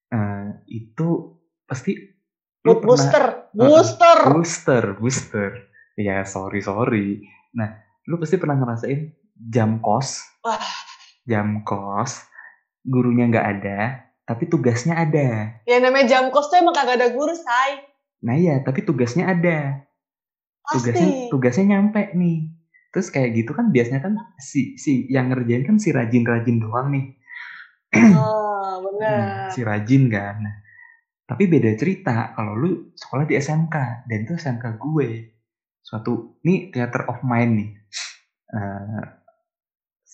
S1: Eh, itu pasti
S2: Mood
S1: pernah-
S2: booster, booster.
S1: booster booster ya sorry sorry nah lu pasti pernah ngerasain jam kos
S2: Wah.
S1: jam kos gurunya nggak ada tapi tugasnya ada
S2: Ya namanya jam kos tuh emang kagak ada guru, say.
S1: nah iya tapi tugasnya ada tugasnya
S2: Pasti.
S1: tugasnya nyampe nih terus kayak gitu kan biasanya kan si si yang ngerjain kan si rajin rajin doang nih
S2: Oh,
S1: Hmm, <clears throat>
S2: bener.
S1: si rajin kan Nah, tapi beda cerita kalau lu sekolah di SMK dan itu SMK gue suatu ini theater of mind nih Eh,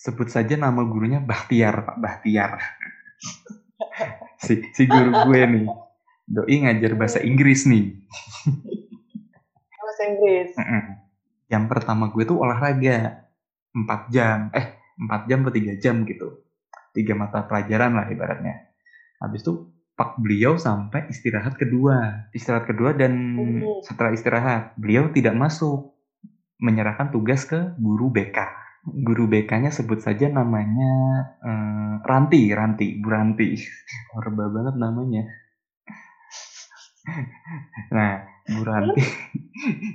S1: sebut saja nama gurunya Bahtiar Pak. Bahtiar. Si si guru gue nih. Doi ngajar bahasa Inggris nih.
S2: Bahasa Inggris.
S1: Jam pertama gue tuh olahraga. 4 jam. Eh 4 jam atau 3 jam gitu. Tiga mata pelajaran lah ibaratnya. Habis itu pak beliau sampai istirahat kedua. Istirahat kedua dan setelah istirahat beliau tidak masuk. Menyerahkan tugas ke guru BK guru BK-nya sebut saja namanya eh, Ranti Ranti Bu Ranti. Horba banget namanya. Nah Bu Ranti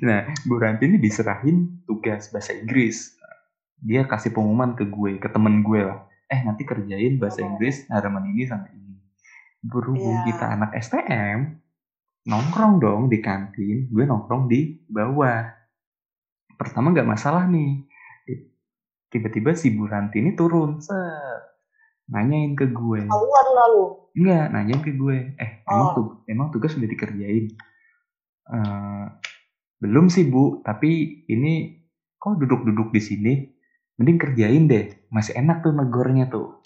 S1: nah Bu Ranti ini diserahin tugas bahasa Inggris. Dia kasih pengumuman ke gue ke temen gue lah. Eh nanti kerjain bahasa
S2: Oh.
S1: Inggris halaman ini sampai ini. Berhubung
S2: Iya.
S1: kita anak STM nongkrong dong di kantin gue nongkrong di bawah. Pertama nggak masalah nih tiba-tiba si Bu Ranti ini turun set nanyain ke gue
S2: Tahuan lalu.
S1: Enggak, nanyain ke gue. Eh, emang,
S2: Oh.
S1: tu- emang tugas sudah dikerjain? Eh, belum sih, Bu. Tapi ini kok duduk-duduk di sini? Mending kerjain deh. Masih enak tuh negornya tuh.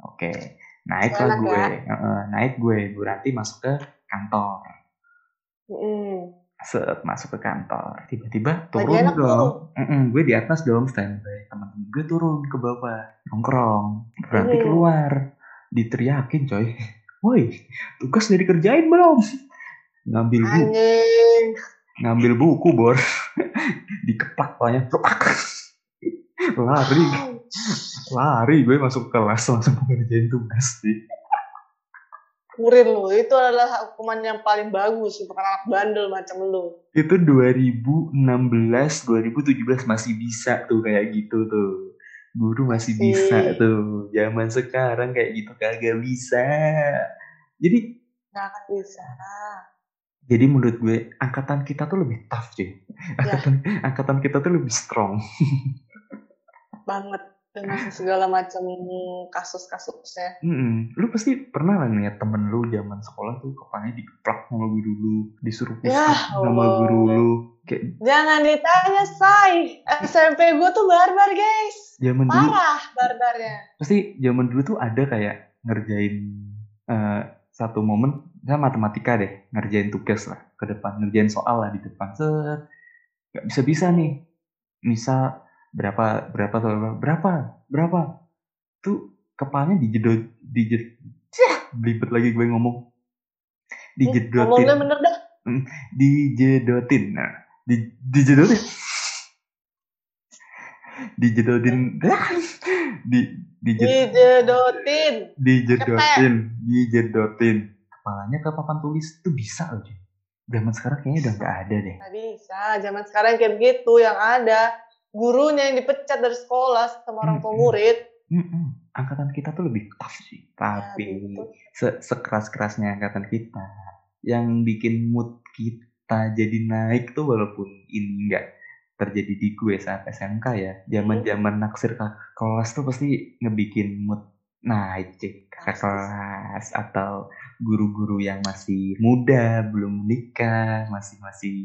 S1: Oke. Naiklah
S2: Enak
S1: gue.
S2: ya?
S1: Heeh, naik gue. Bu Ranti masuk ke kantor.
S2: Mm.
S1: Set, masuk ke kantor. Tiba-tiba
S2: Lagi
S1: turun
S2: enak
S1: dong.
S2: tuh.
S1: Mm-mm, gue di atas dong standby. Teman-teman gue turun ke bawah. Nongkrong. Bu Ranti
S2: Mhm.
S1: keluar. Diteriakin coy. Woi, tugas udah dikerjain belum? Ngambil buku,
S2: Anjing.
S1: ngambil buku bor. <laughs> Dikeplak palanya. Plepak. Lari, lari gue masuk kelas langsung ngerjain tugas sih.
S2: Kurin lu, itu adalah hukuman yang paling bagus untuk anak bandel macam lu.
S1: Itu 2016, 2017 masih bisa tuh kayak gitu tuh. Guru masih bisa tuh. Zaman sekarang kayak gitu kagak bisa. Jadi
S2: Nggak akan bisa.
S1: jadi menurut gue angkatan kita tuh lebih tough cuy. Angkatan, angkatan kita tuh lebih strong. <laughs>
S2: Banget. Dengan segala macam kasus-kasusnya.
S1: Mm-mm. Lu pasti pernah lah ngeliat temen lu zaman sekolah tuh kepalanya dikeplak sama guru lu, disuruh push
S2: Ya
S1: up sama
S2: Allah.
S1: guru lu. Kayak
S2: Jangan ditanya, say. SMP gue tuh barbar, guys.
S1: zaman dulu
S2: Parah barbarnya.
S1: pasti zaman dulu tuh ada kayak ngerjain eh, satu momen ya matematika deh ngerjain tugas lah ke depan ngerjain soal lah di depan set nggak bisa bisa nih misal berapa berapa berapa berapa berapa? Tuh kepalanya dijedot dijet Cih, belibet lagi gue ngomong. Dijedotin.
S2: Ngomongnya bener dah.
S1: dijedotin. Nah di, dijedotin. Dijedotin. Di
S2: Dijedotin.
S1: dijedotin. Dijedotin. Kepalanya ke papan tulis. Itu bisa loh zaman sekarang kayaknya udah nggak ada deh.
S2: Nggak bisa. Zaman sekarang kayak begitu. Yang ada gurunya yang dipecat dari sekolah sama orang tua murid.
S1: Mm-mm. angkatan kita tuh lebih tough sih tapi
S2: gitu.
S1: se sekeras kerasnya angkatan kita yang bikin mood kita jadi naik tuh walaupun ini enggak terjadi di gue saat SMK ya zaman zaman naksir ke kelas tuh pasti ngebikin mood naik cek
S2: Pasti.
S1: kelas atau guru-guru yang masih muda belum menikah masih masih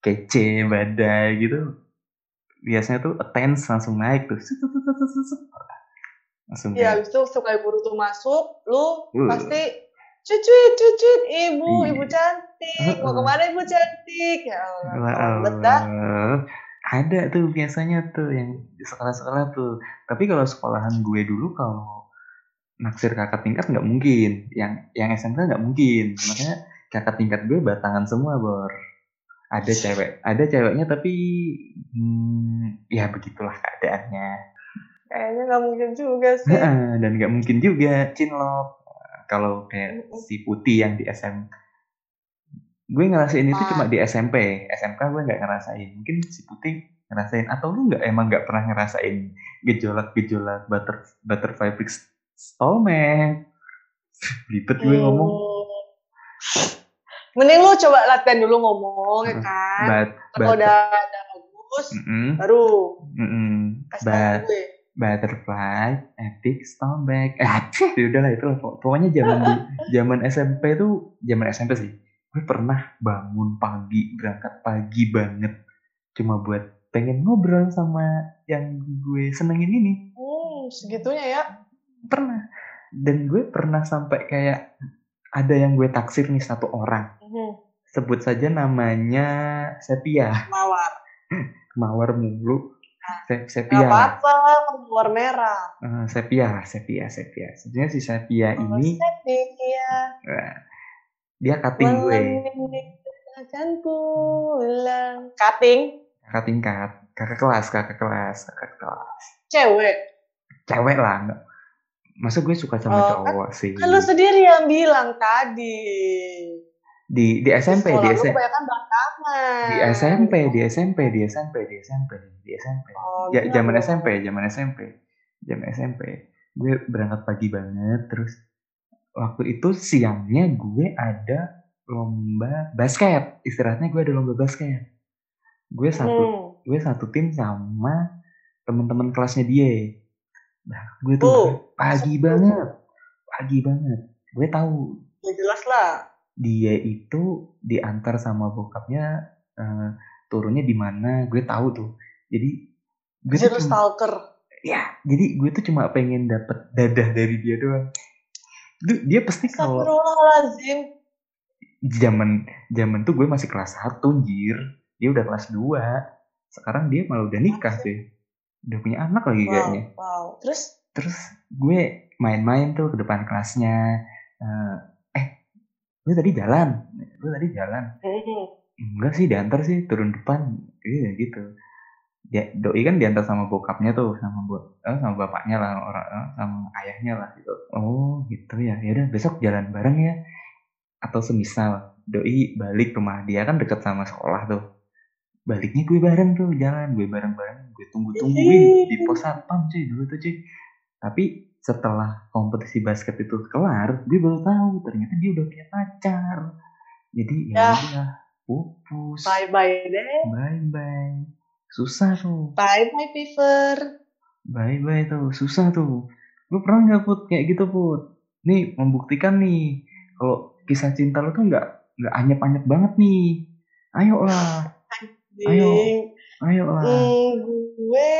S1: kece badai gitu biasanya tuh attends langsung naik tuh langsung
S2: Ya, habis itu suka guru tuh masuk, lu
S1: Uh.
S2: pasti cucuit, cucuit, ibu,
S1: Iya.
S2: ibu cantik, mau
S1: Uh-uh.
S2: ke mana ibu cantik? Ya Allah, dah.
S1: Allah. Ada tuh biasanya tuh yang sekolah-sekolah tuh. Tapi kalau sekolahan gue dulu kalau naksir kakak tingkat nggak mungkin yang yang SMK nggak mungkin makanya kakak tingkat gue batangan semua bor ada cewek ada ceweknya tapi hmm, ya begitulah keadaannya.
S2: Kayaknya nggak mungkin juga sih.
S1: Dan nggak mungkin juga cinlok kalau kayak si putih yang di SM gue ngerasain itu
S2: Ah.
S1: cuma di SMP SMK gue nggak ngerasain. Mungkin si putih ngerasain atau lu nggak emang nggak pernah ngerasain gejolak-gejolak butter butterfly fix stallman <laughs> ribet gue ngomong.
S2: Hmm. Mending lu coba latihan dulu ngomong ya kan.
S1: but
S2: Kalau udah, udah bagus,
S1: mm-mm,
S2: baru
S1: mm-mm,
S2: kasih tahu
S1: but
S2: gue.
S1: butterfly epic stallback ah ya udahlah itu lah. Pok- pokoknya zaman <laughs> zaman SMP tuh zaman SMP sih gue pernah bangun pagi berangkat pagi banget. Cuma buat pengen ngobrol sama yang gue senengin ini.
S2: Hmm, segitunya ya.
S1: pernah. Dan gue pernah sampai kayak ada yang gue taksir nih satu orang.
S2: Hmm,
S1: sebut saja namanya Sepia.
S2: Mawar. <laughs>
S1: mawar mulu. Se-
S2: Gak
S1: Sepia
S2: apa-apa, mawar merah.
S1: Eh, Sepia Sepia Sepia. Sebenarnya si Sepia ini
S2: Sepia,
S1: eh, dia cutting gue.
S2: Malam ini akan pulang. Cutting,
S1: kakak tingkat kakak kelas kakak kelas kakak kelas.
S2: Cewek.
S1: cewek lah nggak masa gue suka sama
S2: Oh, kan-
S1: cowok sih
S2: Kan lu sendiri yang bilang tadi.
S1: di di SMP di
S2: lu
S1: SMP di SMP di SMP di SMP di SMP di SMP
S2: Oh,
S1: Ja-
S2: bilang
S1: zaman. SMP zaman SMP zaman SMP gue berangkat pagi banget terus waktu itu siangnya gue ada lomba basket istirahatnya gue ada lomba basket gue satu
S2: Hmm.
S1: gue satu tim sama teman-teman kelasnya dia nah gue tuh
S2: Oh,
S1: pagi banget. Pagi banget. Gue tahu.
S2: Ya jelas lah.
S1: dia itu diantar sama bokapnya eh, turunnya di mana gue tahu tuh. Jadi gue tuh cuma-
S2: stalker.
S1: ya jadi gue tuh cuma pengen dapet dadah dari dia doang. Dia pasti kalau
S2: Astagfirullahaladzim.
S1: zaman zaman tuh gue masih kelas 1 anjir. Dia udah kelas 2 sekarang dia malah udah nikah sih udah punya anak lagi
S2: Wow,
S1: kayaknya.
S2: wow. Terus?
S1: Terus gue main-main tuh ke depan kelasnya eh eh lu tadi jalan? Lu tadi jalan?
S2: Hmm,
S1: enggak sih diantar sih turun depan. Iya gitu. Dia doi kan diantar sama bokapnya tuh sama bu eh, sama bapaknya lah orang eh, sama ayahnya lah gitu. Oh gitu ya. Ya udah besok jalan bareng ya. Atau semisal doi balik rumah dia kan deket sama sekolah tuh baliknya gue bareng tuh jalan gue bareng bareng gue tunggu tungguin di pos satpam cuy dulu tuh cuy. Tapi setelah kompetisi basket itu kelar gue baru tahu ternyata dia udah punya pacar. Jadi ya
S2: Ya.
S1: udah pupus
S2: bye bye deh.
S1: bye bye susah tuh.
S2: Bye bye Piver.
S1: bye bye tuh susah tuh. Lu pernah nggak put kayak gitu put? Nih membuktikan nih kalau kisah cinta lu tuh nggak nggak anyep anyep banget nih. Ayolah Ayo. ayolah
S2: Hmm, gue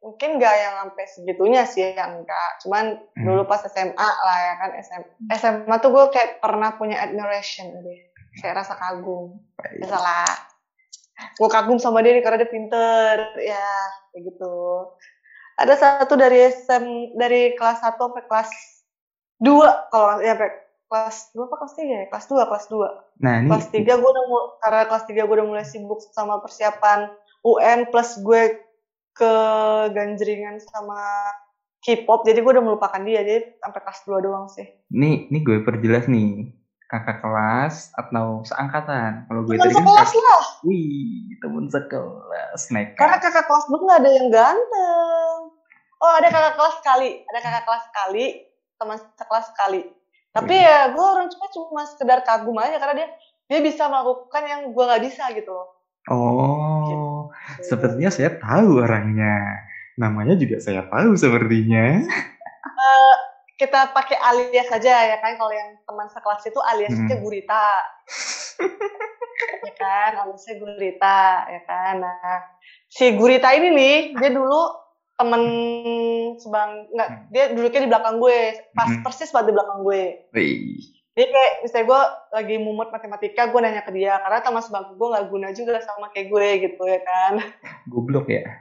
S2: mungkin gak yang sampai segitunya sih yang enggak. Cuman
S1: Hmm.
S2: dulu pas SMA lah ya kan SM, SMA tuh gue kayak pernah punya admiration deh. Kayak rasa kagum. Biasalah. Gue kagum sama dia nih karena dia pinter. Ya, kayak gitu. Ada satu dari SM dari kelas 1 sampai kelas 2 kalau ya sampai kelas 2 apa kelas 3 ya? Kelas 2, kelas 2
S1: nah ini
S2: kelas 3 gue udah mulai, karena kelas 3 gue udah mulai sibuk sama persiapan UN plus gue ke ganjringan sama K-pop jadi gue udah melupakan dia jadi sampai kelas 2 doang sih.
S1: Nih ini gue perjelas nih kakak kelas atau seangkatan. Kalau gue
S2: teman
S1: tadi kan
S2: sekelas
S1: kakak-
S2: lah.
S1: Wih temen sekelas nekat.
S2: Karena kakak kelas gue nggak ada yang ganteng. Oh ada kakak kelas sekali ada kakak kelas sekali teman sekelas sekali tapi
S1: Wih.
S2: ya gue orang cuma cuma sekedar kagum aja karena dia dia bisa melakukan yang gue nggak bisa gitu loh.
S1: Oh sepertinya saya tahu orangnya. Namanya juga saya tahu sepertinya.
S2: Eh, kita pakai alias saja ya kan kalau yang teman sekelas itu aliasnya
S1: Hmm.
S2: gurita. <laughs> Ya kan aliasnya gurita ya kan. Nah si gurita ini nih dia dulu temen sebang nggak
S1: Hmm.
S2: dia duduknya di belakang gue pas
S1: Hmm.
S2: persis banget di belakang gue
S1: wih
S2: jadi kayak misalnya gue lagi mumut matematika gue nanya ke dia karena teman sebangku gue nggak guna juga sama kayak gue gitu ya kan
S1: goblok ya <laughs>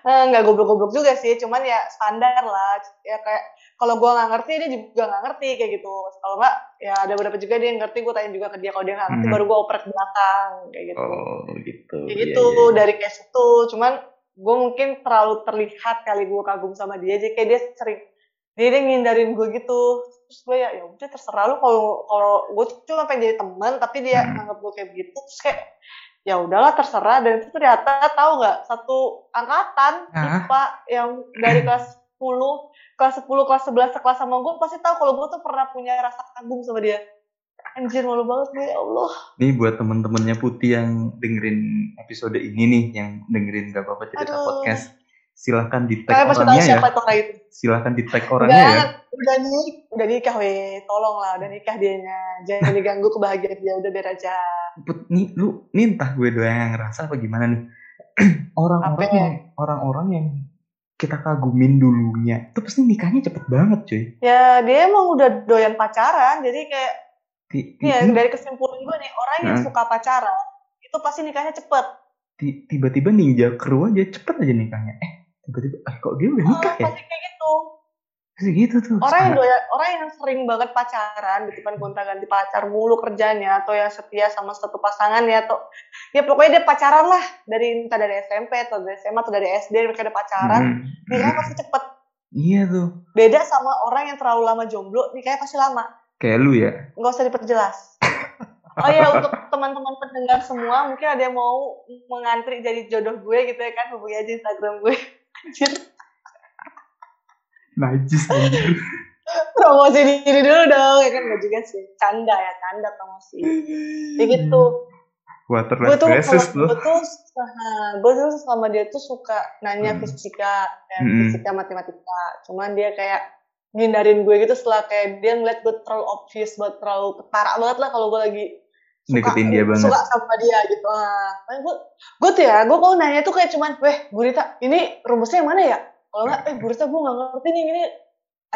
S2: Eh, nggak goblok-goblok juga sih cuman ya standar lah ya kayak kalau gue nggak ngerti dia juga nggak ngerti kayak gitu kalau nggak ya ada beberapa juga dia yang ngerti gue tanya juga ke dia kalau dia nggak ngerti
S1: Hmm.
S2: baru gue oprek ke belakang kayak gitu
S1: Oh gitu.
S2: kayak
S1: Iya,
S2: gitu
S1: iya.
S2: dari case itu cuman gue mungkin terlalu terlihat kali gue kagum sama dia jadi kayak dia sering dia, dia ngindarin gue gitu terus gue ya ya udah terserah lu kalau kalau gue cuma pengen jadi teman tapi dia
S1: Hmm.
S2: nganggap gue kayak gitu terus kayak ya udahlah terserah dan itu ternyata tahu nggak satu angkatan
S1: Ah.
S2: IPA yang dari kelas 10 kelas 10 kelas 11 sekelas sama gue pasti tahu kalau gue tuh pernah punya rasa kagum sama dia anjir malu banget gue ya Allah
S1: Nih buat temen-temennya Putih yang dengerin episode ini nih, yang dengerin gak apa-apa cerita
S2: Aduh.
S1: podcast, silahkan di tag
S2: kalian
S1: orangnya ya.
S2: siapa itu orang itu
S1: Silahkan di tag orangnya
S2: udah,
S1: ya.
S2: udah nih udah nikah weh tolong lah udah nikah dianya jangan diganggu kebahagiaan dia udah biar aja
S1: Put, nih lu, nih entah gue doang yang ngerasa apa gimana nih. <clears throat> Orang-orang
S2: Apa?
S1: yang orang-orang yang kita kagumin dulunya, itu pasti nikahnya cepet banget cuy.
S2: ya dia emang udah doyan pacaran jadi kayak Ya
S1: ini
S2: dari kesimpulan gue nih orang yang suka pacaran itu pasti nikahnya cepet
S1: ti- tiba-tiba ninja crew aja cepet aja nikahnya. Eh, tiba-tiba, eh kok dia udah nikah
S2: Oh,
S1: ya?
S2: pasti kayak gitu
S1: Pasti gitu tuh.
S2: orang yang doyan orang yang sering banget pacaran gitu kan gonta ganti pacar mulu kerjanya atau yang setia sama satu pasangan ya atau ya pokoknya dia pacaran lah dari entah dari SMP atau dari SMA atau dari SD mereka ada pacaran
S1: Hmm,
S2: nikahnya
S1: hmm.
S2: pasti cepet
S1: Iya tuh.
S2: beda sama orang yang terlalu lama jomblo nikahnya pasti lama
S1: Kayak lu ya.
S2: nggak usah diperjelas. Oh ya untuk teman-teman pendengar semua mungkin ada yang mau mengantri jadi jodoh gue gitu ya kan hubungi aja Instagram gue. Anjir,
S1: Najis anjir.
S2: promosi diri dulu dong ya kan? Nggak juga sih. Canda ya canda promosi. Ya gitu. Gue tuh
S1: basis
S2: gue tuh gue tuh sama dia tuh suka nanya
S1: Hmm.
S2: fisika ya,
S1: Hmm.
S2: fisika matematika. Cuman dia kayak ngindarin gue gitu setelah kayak dia ngeliat gue terlalu obvious banget terlalu ketara banget lah kalau gue lagi suka,
S1: Deketin dia banget.
S2: suka sama dia gitu. Ah gue gue tuh ya gue kalau nanya tuh kayak cuman weh Gurita ini rumusnya yang mana ya? Kalau nggak eh Gurita gue nggak ngerti nih ini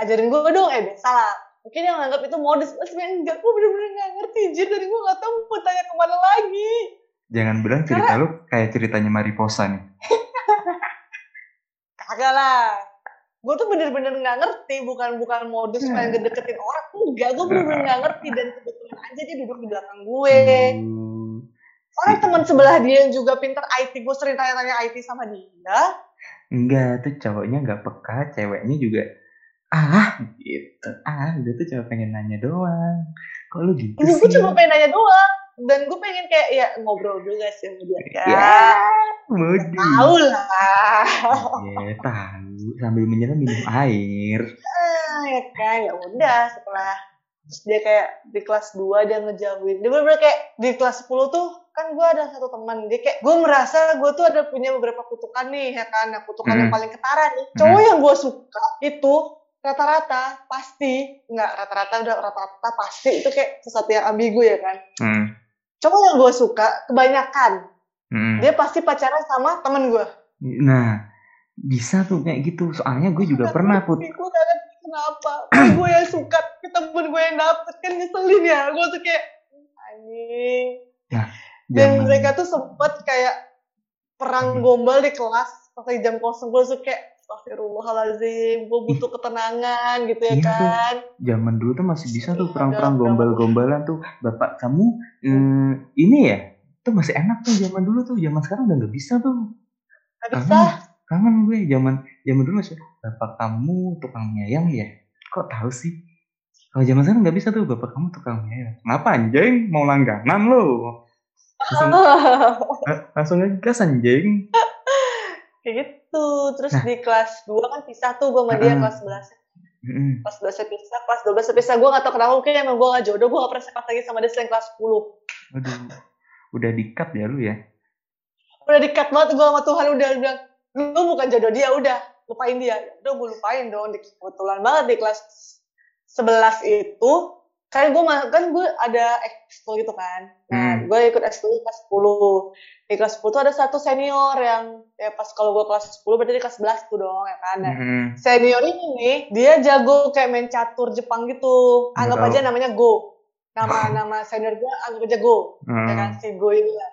S2: ajarin gue dong. Eh salah mungkin yang nganggap itu modus tapi sebenarnya enggak gue bener-bener nggak ngerti. Jir dari gue nggak tahu mau tanya ke mana lagi.
S1: Jangan bilang cerita lu kayak ceritanya Mariposa nih. <laughs>
S2: kagak lah gue tuh bener-bener nggak ngerti bukan bukan modus
S1: Hmm.
S2: pengen ngedeketin orang enggak gue bener-bener nggak <laughs> ngerti dan kebetulan aja dia duduk di belakang gue
S1: Hmm.
S2: orang teman sebelah dia yang juga pinter IT gue sering tanya-tanya IT sama dia
S1: Enggak, tuh cowoknya nggak peka, ceweknya juga ah gitu. Ah, dia tuh cuma pengen nanya doang. Kok lu gitu
S2: ini gue
S1: sih?
S2: cuma pengen nanya doang dan gue pengen kayak ya ngobrol juga sih sama dia ya,
S1: Ya,
S2: tahu lah
S1: Ya, tahu. Sambil menyelam minum air.
S2: Ah, ya kan ya udah setelah terus dia kayak di kelas 2 dia ngejauhin dia bener kayak di kelas 10 tuh kan gue ada satu teman dia kayak gue merasa gue tuh ada punya beberapa kutukan nih ya kan nah kutukan yang
S1: Hmm.
S2: paling ketara nih cowok yang gue suka itu rata-rata pasti nggak rata-rata udah rata-rata pasti itu kayak sesuatu yang ambigu ya kan
S1: Hmm.
S2: cowok yang gue suka kebanyakan
S1: Hmm.
S2: dia pasti pacaran sama temen gue
S1: Nah, bisa tuh kayak gitu. Soalnya gue juga pernah put.
S2: gue gak kenapa Tapi gue yang suka temen gue yang dapet kan nyeselin ya gue tuh kayak anjing dan
S1: Zaman-
S2: mereka tuh sempet kayak perang
S1: Hmm.
S2: gombal di kelas pas lagi jam kosong gue tuh kayak Astagfirullahaladzim, gue butuh ketenangan gitu ya
S1: Iya tuh.
S2: kan.
S1: zaman dulu tuh masih bisa tuh
S2: Iya,
S1: perang-perang gombal-gombalan tuh bapak kamu eh, ini ya tuh masih enak tuh zaman dulu tuh zaman sekarang udah nggak bisa tuh
S2: Gak bisa.
S1: Kangen gue zaman zaman dulu masih bapak kamu tukang mie ayam ya kok tahu sih kalau zaman sekarang nggak bisa tuh bapak kamu tukang mie ayam kenapa anjing mau langganan lo langsung <laughs> la- langsung ngegas anjing
S2: kayak gitu. Terus
S1: Nah.
S2: di kelas 2 kan pisah tuh gue sama dia
S1: Heeh.
S2: kelas 11.
S1: Mm-mm.
S2: Kelas 11 pisah, kelas 12 pisah. Gue gak tau kenapa mungkin emang gue gak jodoh. Gue gak pernah sekelas lagi sama dia selain kelas 10.
S1: Aduh, udah dikat ya lu ya
S2: udah dikat banget gue sama Tuhan udah bilang lu bukan jodoh dia udah. Lupain dia. Ya udah gue lupain dong. Di kebetulan banget di kelas 11 itu kan gue kan gue ada ekskul gitu kan. Nah
S1: Hmm.
S2: gue ikut ekskul kelas 10 di kelas 10 tuh ada satu senior yang ya pas kalau gue kelas 10 berarti di kelas 11 tuh dong ya kan? Nah,
S1: Mm-mm.
S2: senior ini nih dia jago kayak main catur Jepang gitu. Anggap
S1: Nggak
S2: aja namanya Go. Nama nama senior gue anggap aja Go ya kan?
S1: Mm.
S2: si Go ini lah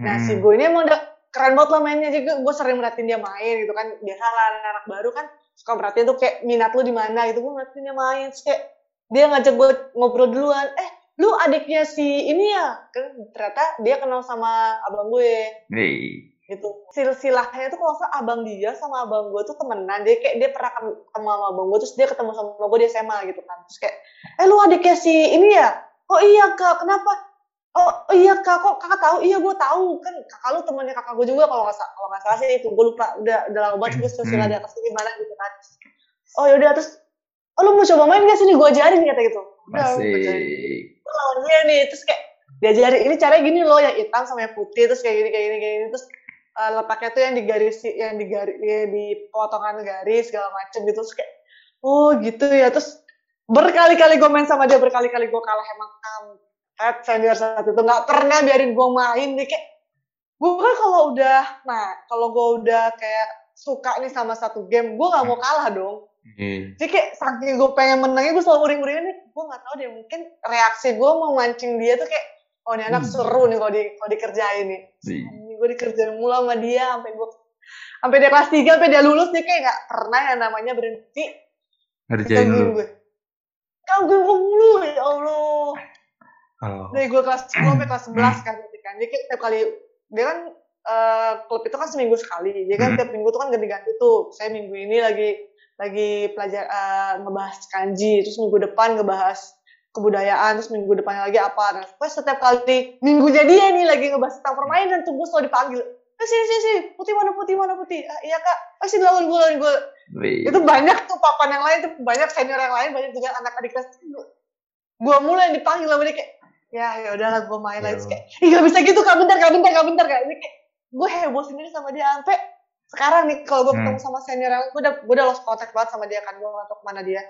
S2: Nah, si Go ini emang udah keren banget lah mainnya. Juga gue sering merhatiin dia main gitu kan. Biasa lah anak-anak baru kan suka merhatiin tuh kayak minat lu di mana gitu. Gue merhatiin dia main. Terus kayak dia ngajak gue ngobrol duluan. Eh lu adiknya si ini ya? Kan ternyata dia kenal sama abang gue.
S1: Hey.
S2: gitu. Silsilahnya tuh kalau salah abang dia sama abang gue tuh temenan. Dia kayak dia pernah ketemu sama abang gue terus dia ketemu sama gue di SMA gitu kan. Terus kayak eh lu adiknya si ini ya? Oh iya kak. Kenapa oh iya kak. Kok kakak tahu? Iya gue tahu. Kan kakak lu temannya kakak gue juga kalau nggak salah kalau nggak salah sih itu. Gue lupa. Udah udah lama banget gue silsilah di atas gimana gitu kan. Oh yaudah terus oh lu mau coba main gak sini? Gue ajarin kata gitu. Udah
S1: Masih.
S2: lawan dia nih. Terus kayak diajarin ini caranya gini loh yang hitam sama yang putih. Terus kayak gini kayak gini kayak gini. Terus uh, letaknya tuh yang digaris yang digaris ya, di potongan garis segala macem gitu. Terus kayak oh gitu ya. Terus berkali-kali gue main sama dia berkali-kali gue kalah emang kampret senior saat itu nggak pernah biarin gue main nih kayak gue kan kalau udah nah kalau gue udah kayak suka nih sama satu game gue nggak mau kalah dong
S1: Oke.
S2: jadi kayak saking gue pengen menangnya gue selalu uring-uringin nih gue nggak tahu deh mungkin reaksi gue mau mancing dia tuh kayak oh ini anak
S1: Hmm.
S2: seru nih kalau di kalau dikerjain nih ini gue dikerjain mulu sama dia sampai gue sampai dia kelas 3 sampai dia lulus dia kayak nggak pernah yang namanya berhenti
S1: Ngerjain
S2: gangguin
S1: lu.
S2: gue gangguin gue mulu ya Allah
S1: Kalau
S2: dari gue kelas 10 sampai kelas 11 kan berarti kan. Dia tiap kali dia kan eh, klub itu kan seminggu sekali. Dia kan
S1: Hmm.
S2: tiap minggu tuh kan ganti-ganti tuh. Saya minggu ini lagi lagi pelajar eh, ngebahas kanji terus minggu depan ngebahas kebudayaan terus minggu depannya lagi apa. Nah pokoknya setiap kali minggunya dia nih lagi ngebahas tentang permainan tuh gue selalu dipanggil eh sini sini sini putih mana putih mana putih. Ah, iya kak. Oh sini lawan gue lawan gue itu banyak tuh papan yang lain tuh banyak senior yang lain banyak juga anak adik kelas gue mulai yang dipanggil sama dia kayak ya ya udahlah gue main lagi.
S1: Ya.
S2: Kayak ih gak bisa gitu kak bentar kak bentar kak bentar kak. Ini kayak gue heboh sendiri sama dia sampai sekarang nih kalau gue
S1: Hmm.
S2: ketemu sama senior yang gue udah gue udah lost contact banget sama dia kan gue gak tau ke mana dia.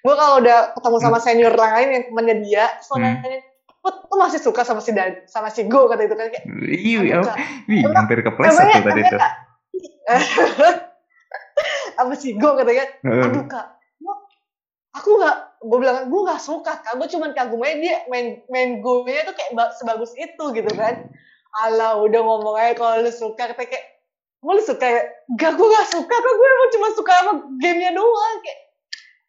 S2: Gue kalau udah ketemu sama senior lain yang temannya dia gue
S1: Hmm.
S2: nanya Put, lu masih suka sama si Dan, sama si Go? Kata itu kan kayak
S1: Wih,
S2: "Aduh,
S1: oh,
S2: Kak,
S1: wih,
S2: Emang-
S1: hampir kepleset tuh tadi tuh.
S2: Kak, <laughs> sama si Go katanya aduh kak aku nggak gue bilang gue nggak suka kak. Gue cuman kagum aja dia main main gue tuh kayak ba- sebagus itu gitu kan. Ala udah ngomong aja kalau lu suka kata kayak mau lu suka ya? Gak gue gak suka kak. Gue emang cuma suka sama gamenya doang kayak.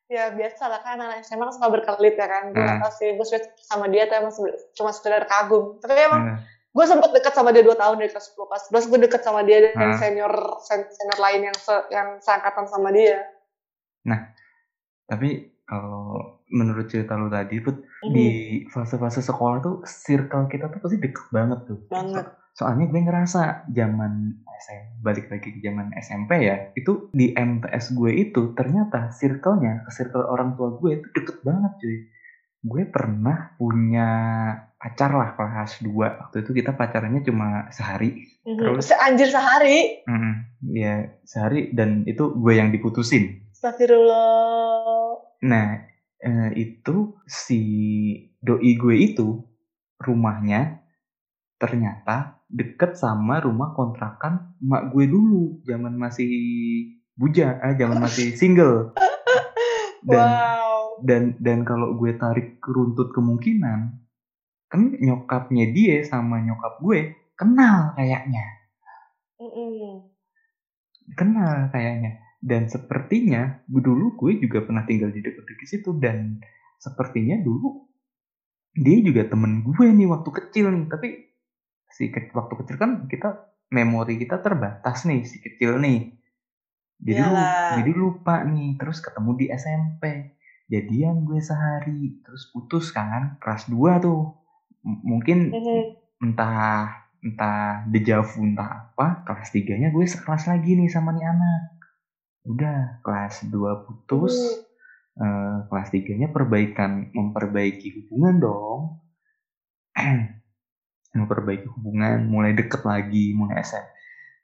S2: Ya biasa lah kan anak SMA kan suka berkelit ya kan. Gue
S1: Hmm.
S2: gak tau sih gue sama dia tuh emang cuma sekedar kagum. Tapi emang
S1: Heeh.
S2: gue sempet deket sama dia dua tahun dari kelas 10 kelas 11 gue deket sama dia dan
S1: Hmm.
S2: senior sen- senior lain yang se, yang seangkatan sama dia.
S1: Tapi kalau menurut cerita lu tadi, Put, di fase-fase sekolah tuh circle kita tuh pasti deket banget tuh.
S2: banget
S1: So- soalnya gue ngerasa zaman SM, balik lagi ke zaman SMP ya, itu di MTS gue itu ternyata circle-nya ke circle orang tua gue itu deket banget cuy. Gue pernah punya pacar lah kelas 2. Waktu itu kita pacarannya cuma sehari. Terus?
S2: Se anjir sehari
S1: Mm, ya sehari dan itu gue yang diputusin.
S2: Astagfirullah
S1: Nah, eh, itu si doi gue itu rumahnya ternyata deket sama rumah kontrakan mak gue dulu, zaman masih buja, eh zaman masih <laughs> single. Dan
S2: wow
S1: dan dan kalau gue tarik runtut kemungkinan, kan nyokapnya dia sama nyokap gue kenal kayaknya,
S2: Mm-mm.
S1: kenal kayaknya. Dan sepertinya dulu gue juga pernah tinggal di dekat-dekat situ dan sepertinya dulu dia juga temen gue nih waktu kecil nih. Tapi si ke- waktu kecil kan kita memori kita terbatas nih si kecil nih. Jadi lu, jadi lupa nih terus ketemu di SMP jadian gue sehari terus putus kan kelas 2 tuh. M- mungkin
S2: Mhm.
S1: entah entah dejavu entah apa kelas tiganya gue sekelas lagi nih sama nih anak udah kelas 2 putus eh, kelas tiganya perbaikan memperbaiki hubungan dong. <clears throat> Memperbaiki hubungan mulai deket lagi mulai SM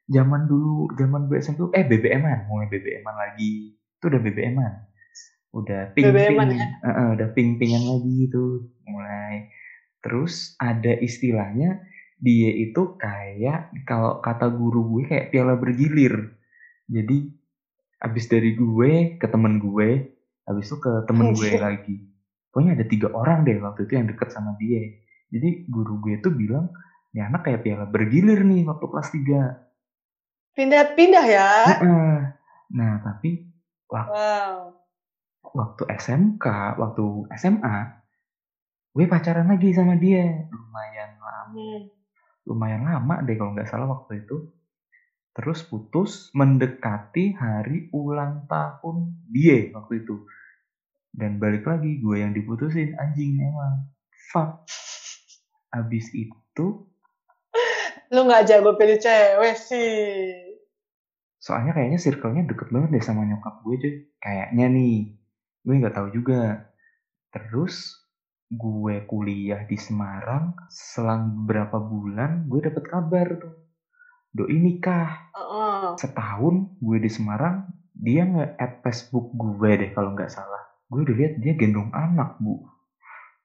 S1: zaman dulu zaman gue SMP tuh, eh BBM-an mulai BBM-an lagi. Itu udah BBM-an udah ping ping
S2: ya?
S1: udah ping pingan lagi tuh mulai. Terus ada istilahnya dia itu kayak kalau kata guru gue kayak piala bergilir. Jadi abis dari gue ke temen gue habis itu ke temen gue
S2: Anjir.
S1: lagi pokoknya ada tiga orang deh waktu itu yang deket sama dia jadi guru gue tuh bilang ini anak kayak piala bergilir nih waktu kelas 3
S2: Pindah-pindah ya.
S1: Nah tapi wak-
S2: Wow.
S1: waktu SMK waktu SMA gue pacaran lagi sama dia lumayan lama
S2: Hmm.
S1: lumayan lama deh kalau nggak salah waktu itu terus putus mendekati hari ulang tahun dia waktu itu. Dan balik lagi gue yang diputusin. Anjing emang. Fuck. Abis itu
S2: Lu nggak jago pilih cewek sih.
S1: soalnya kayaknya circle-nya deket banget deh sama nyokap gue cuy. Kayaknya nih. Gue nggak tahu juga. Terus gue kuliah di Semarang. Selang beberapa bulan gue dapet kabar tuh doi nikah.
S2: Heeh.
S1: setahun gue di Semarang dia nge-add Facebook gue deh kalau nggak salah. Gue udah lihat dia gendong anak bu.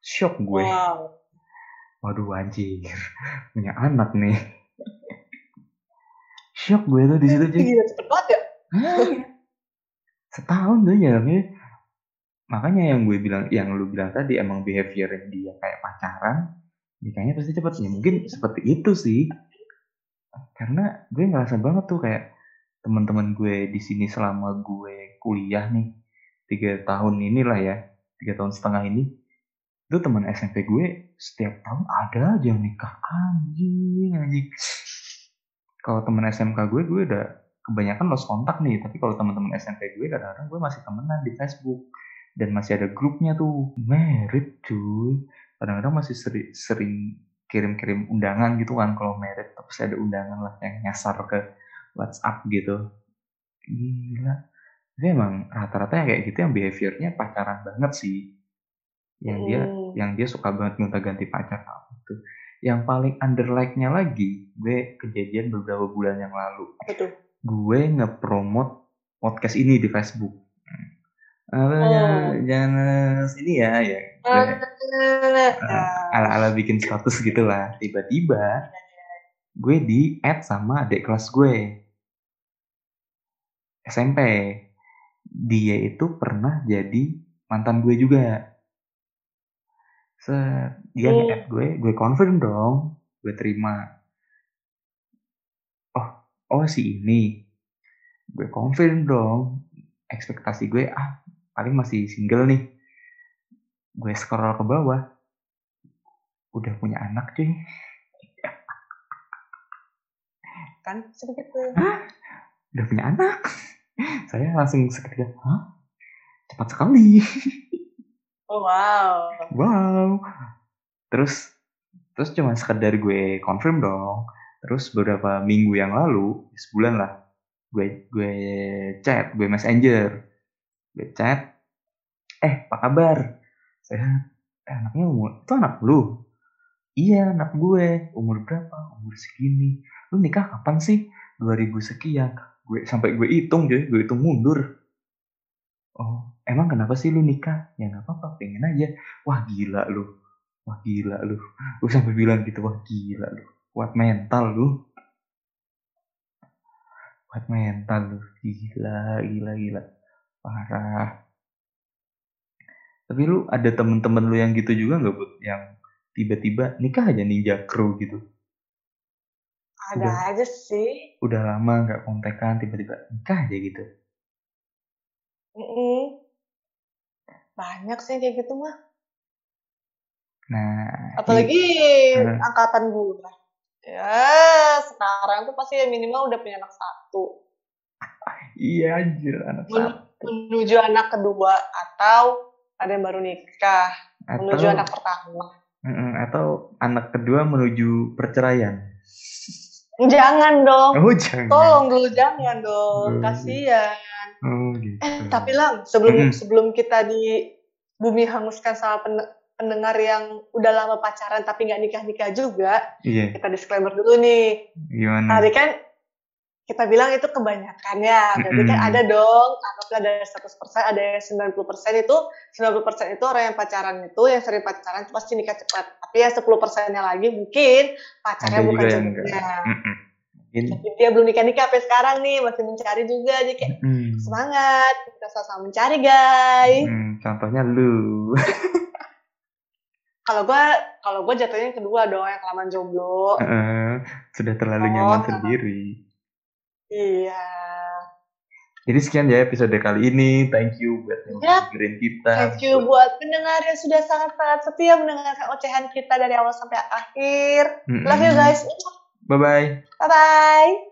S1: Shock gue.
S2: Wow.
S1: waduh anjir. <laughs> Punya anak nih. Shock gue tuh di situ
S2: Gila cepet banget ya.
S1: setahun tuh jaraknya makanya yang gue bilang yang lu bilang tadi emang behavior dia kayak pacaran nikahnya pasti cepet. Ya mungkin seperti itu sih karena gue ngerasa banget tuh kayak teman-teman gue di sini selama gue kuliah nih tiga tahun inilah ya tiga tahun setengah ini itu teman SMP gue setiap tahun ada aja yang nikah. Anjing anjing. Kalau teman SMK gue gue udah kebanyakan lost kontak nih. Tapi kalau teman-teman SMP gue kadang-kadang gue masih temenan di Facebook. Dan masih ada grupnya tuh. Merit cuy. Kadang-kadang masih seri- sering kirim-kirim undangan gitu kan kalau merit terus ada undangan lah yang nyasar ke WhatsApp gitu gila tapi emang rata-rata yang kayak gitu yang behaviornya pacaran banget sih yang dia
S2: Hmm.
S1: yang dia suka banget gonta-ganti pacar gitu yang paling underlike-nya lagi gue kejadian beberapa bulan yang lalu
S2: tuh?
S1: gue nge-promote podcast ini di Facebook. Apa
S2: Oh.
S1: jangan, jangan ini ya ya. Gue
S2: Ya.
S1: ala-ala bikin status gitu lah. Tiba-tiba gue di add sama adik kelas gue. SMP. Dia itu pernah jadi mantan gue juga. Set, dia
S2: Hmm.
S1: nge-add gue, gue confirm dong, gue terima. Oh, oh si ini. Gue confirm dong. Ekspektasi gue, ah paling masih single nih. Gue scroll ke bawah. Udah punya anak cuy.
S2: Kan sebegitu.
S1: Udah punya anak. Saya langsung seketika, hah? Cepat sekali.
S2: Oh wow.
S1: wow terus terus cuma sekedar gue confirm dong terus beberapa minggu yang lalu sebulan lah gue gue chat gue messenger gue chat eh apa kabar sehat eh, anaknya umur itu anak lu? Iya anak gue. Umur berapa? Umur segini. Lu nikah kapan sih? 2000 sekian. Gue sampai gue hitung cuy gue hitung mundur. Oh emang kenapa sih lu nikah? Ya nggak apa-apa pengen aja. Wah gila lu. Wah gila lu. Gue sampai bilang gitu wah gila lu. Kuat mental lu. Kuat mental lu. Gila gila gila. Parah tapi lu ada temen-temen lu yang gitu juga nggak bud yang tiba-tiba nikah aja ninja crew gitu
S2: Ada
S1: Udah.
S2: aja sih.
S1: udah lama nggak kontekan tiba-tiba nikah aja gitu
S2: Mm-mm. Banyak sih kayak gitu mah.
S1: nah
S2: Apalagi
S1: Hmm.
S2: angkatan gue. Ya, sekarang tuh pasti minimal udah punya anak satu. <laughs>
S1: iya anjir anak
S2: Men-
S1: satu
S2: Menuju anak kedua atau ada yang baru nikah. Menuju
S1: atau
S2: anak pertama.
S1: Atau anak kedua menuju perceraian
S2: Jangan dong.
S1: oh jangan
S2: Tolong dulu jangan dong. Kasihan.
S1: oh gitu
S2: Eh, tapi lang, sebelum
S1: Mm-mm.
S2: sebelum kita di bumi hanguskan sama pen- pendengar yang udah lama pacaran tapi nggak nikah-nikah juga,
S1: iya
S2: kita disclaimer dulu nih.
S1: gimana
S2: Tadi kan kita bilang itu kebanyakan ya. Berarti kan ada dong, anggaplah ada 100%, ada yang 90% itu, 90% itu orang yang pacaran itu, yang sering pacaran itu pasti nikah cepat. Tapi ya 10%-nya lagi mungkin pacarnya
S1: Ada
S2: bukan jodohnya. Tapi dia belum nikah-nikah sampai sekarang nih, masih mencari juga. Jadi kayak
S1: mm,
S2: semangat, kita sama-sama mencari guys.
S1: mm, contohnya lu <laughs>
S2: kalau gue kalau gue jatuhnya yang kedua dong yang kelamaan jomblo
S1: Heeh, sudah terlalu
S2: Oh.
S1: nyaman sendiri.
S2: Iya
S1: Jadi sekian ya episode kali ini. Thank you buat yang
S2: Ya.
S1: dengerin kita.
S2: thank you buat pendengar yang sudah sangat-sangat setia mendengarkan ocehan kita dari awal sampai akhir
S1: Mm-mm.
S2: love you guys
S1: Bye bye.
S2: bye bye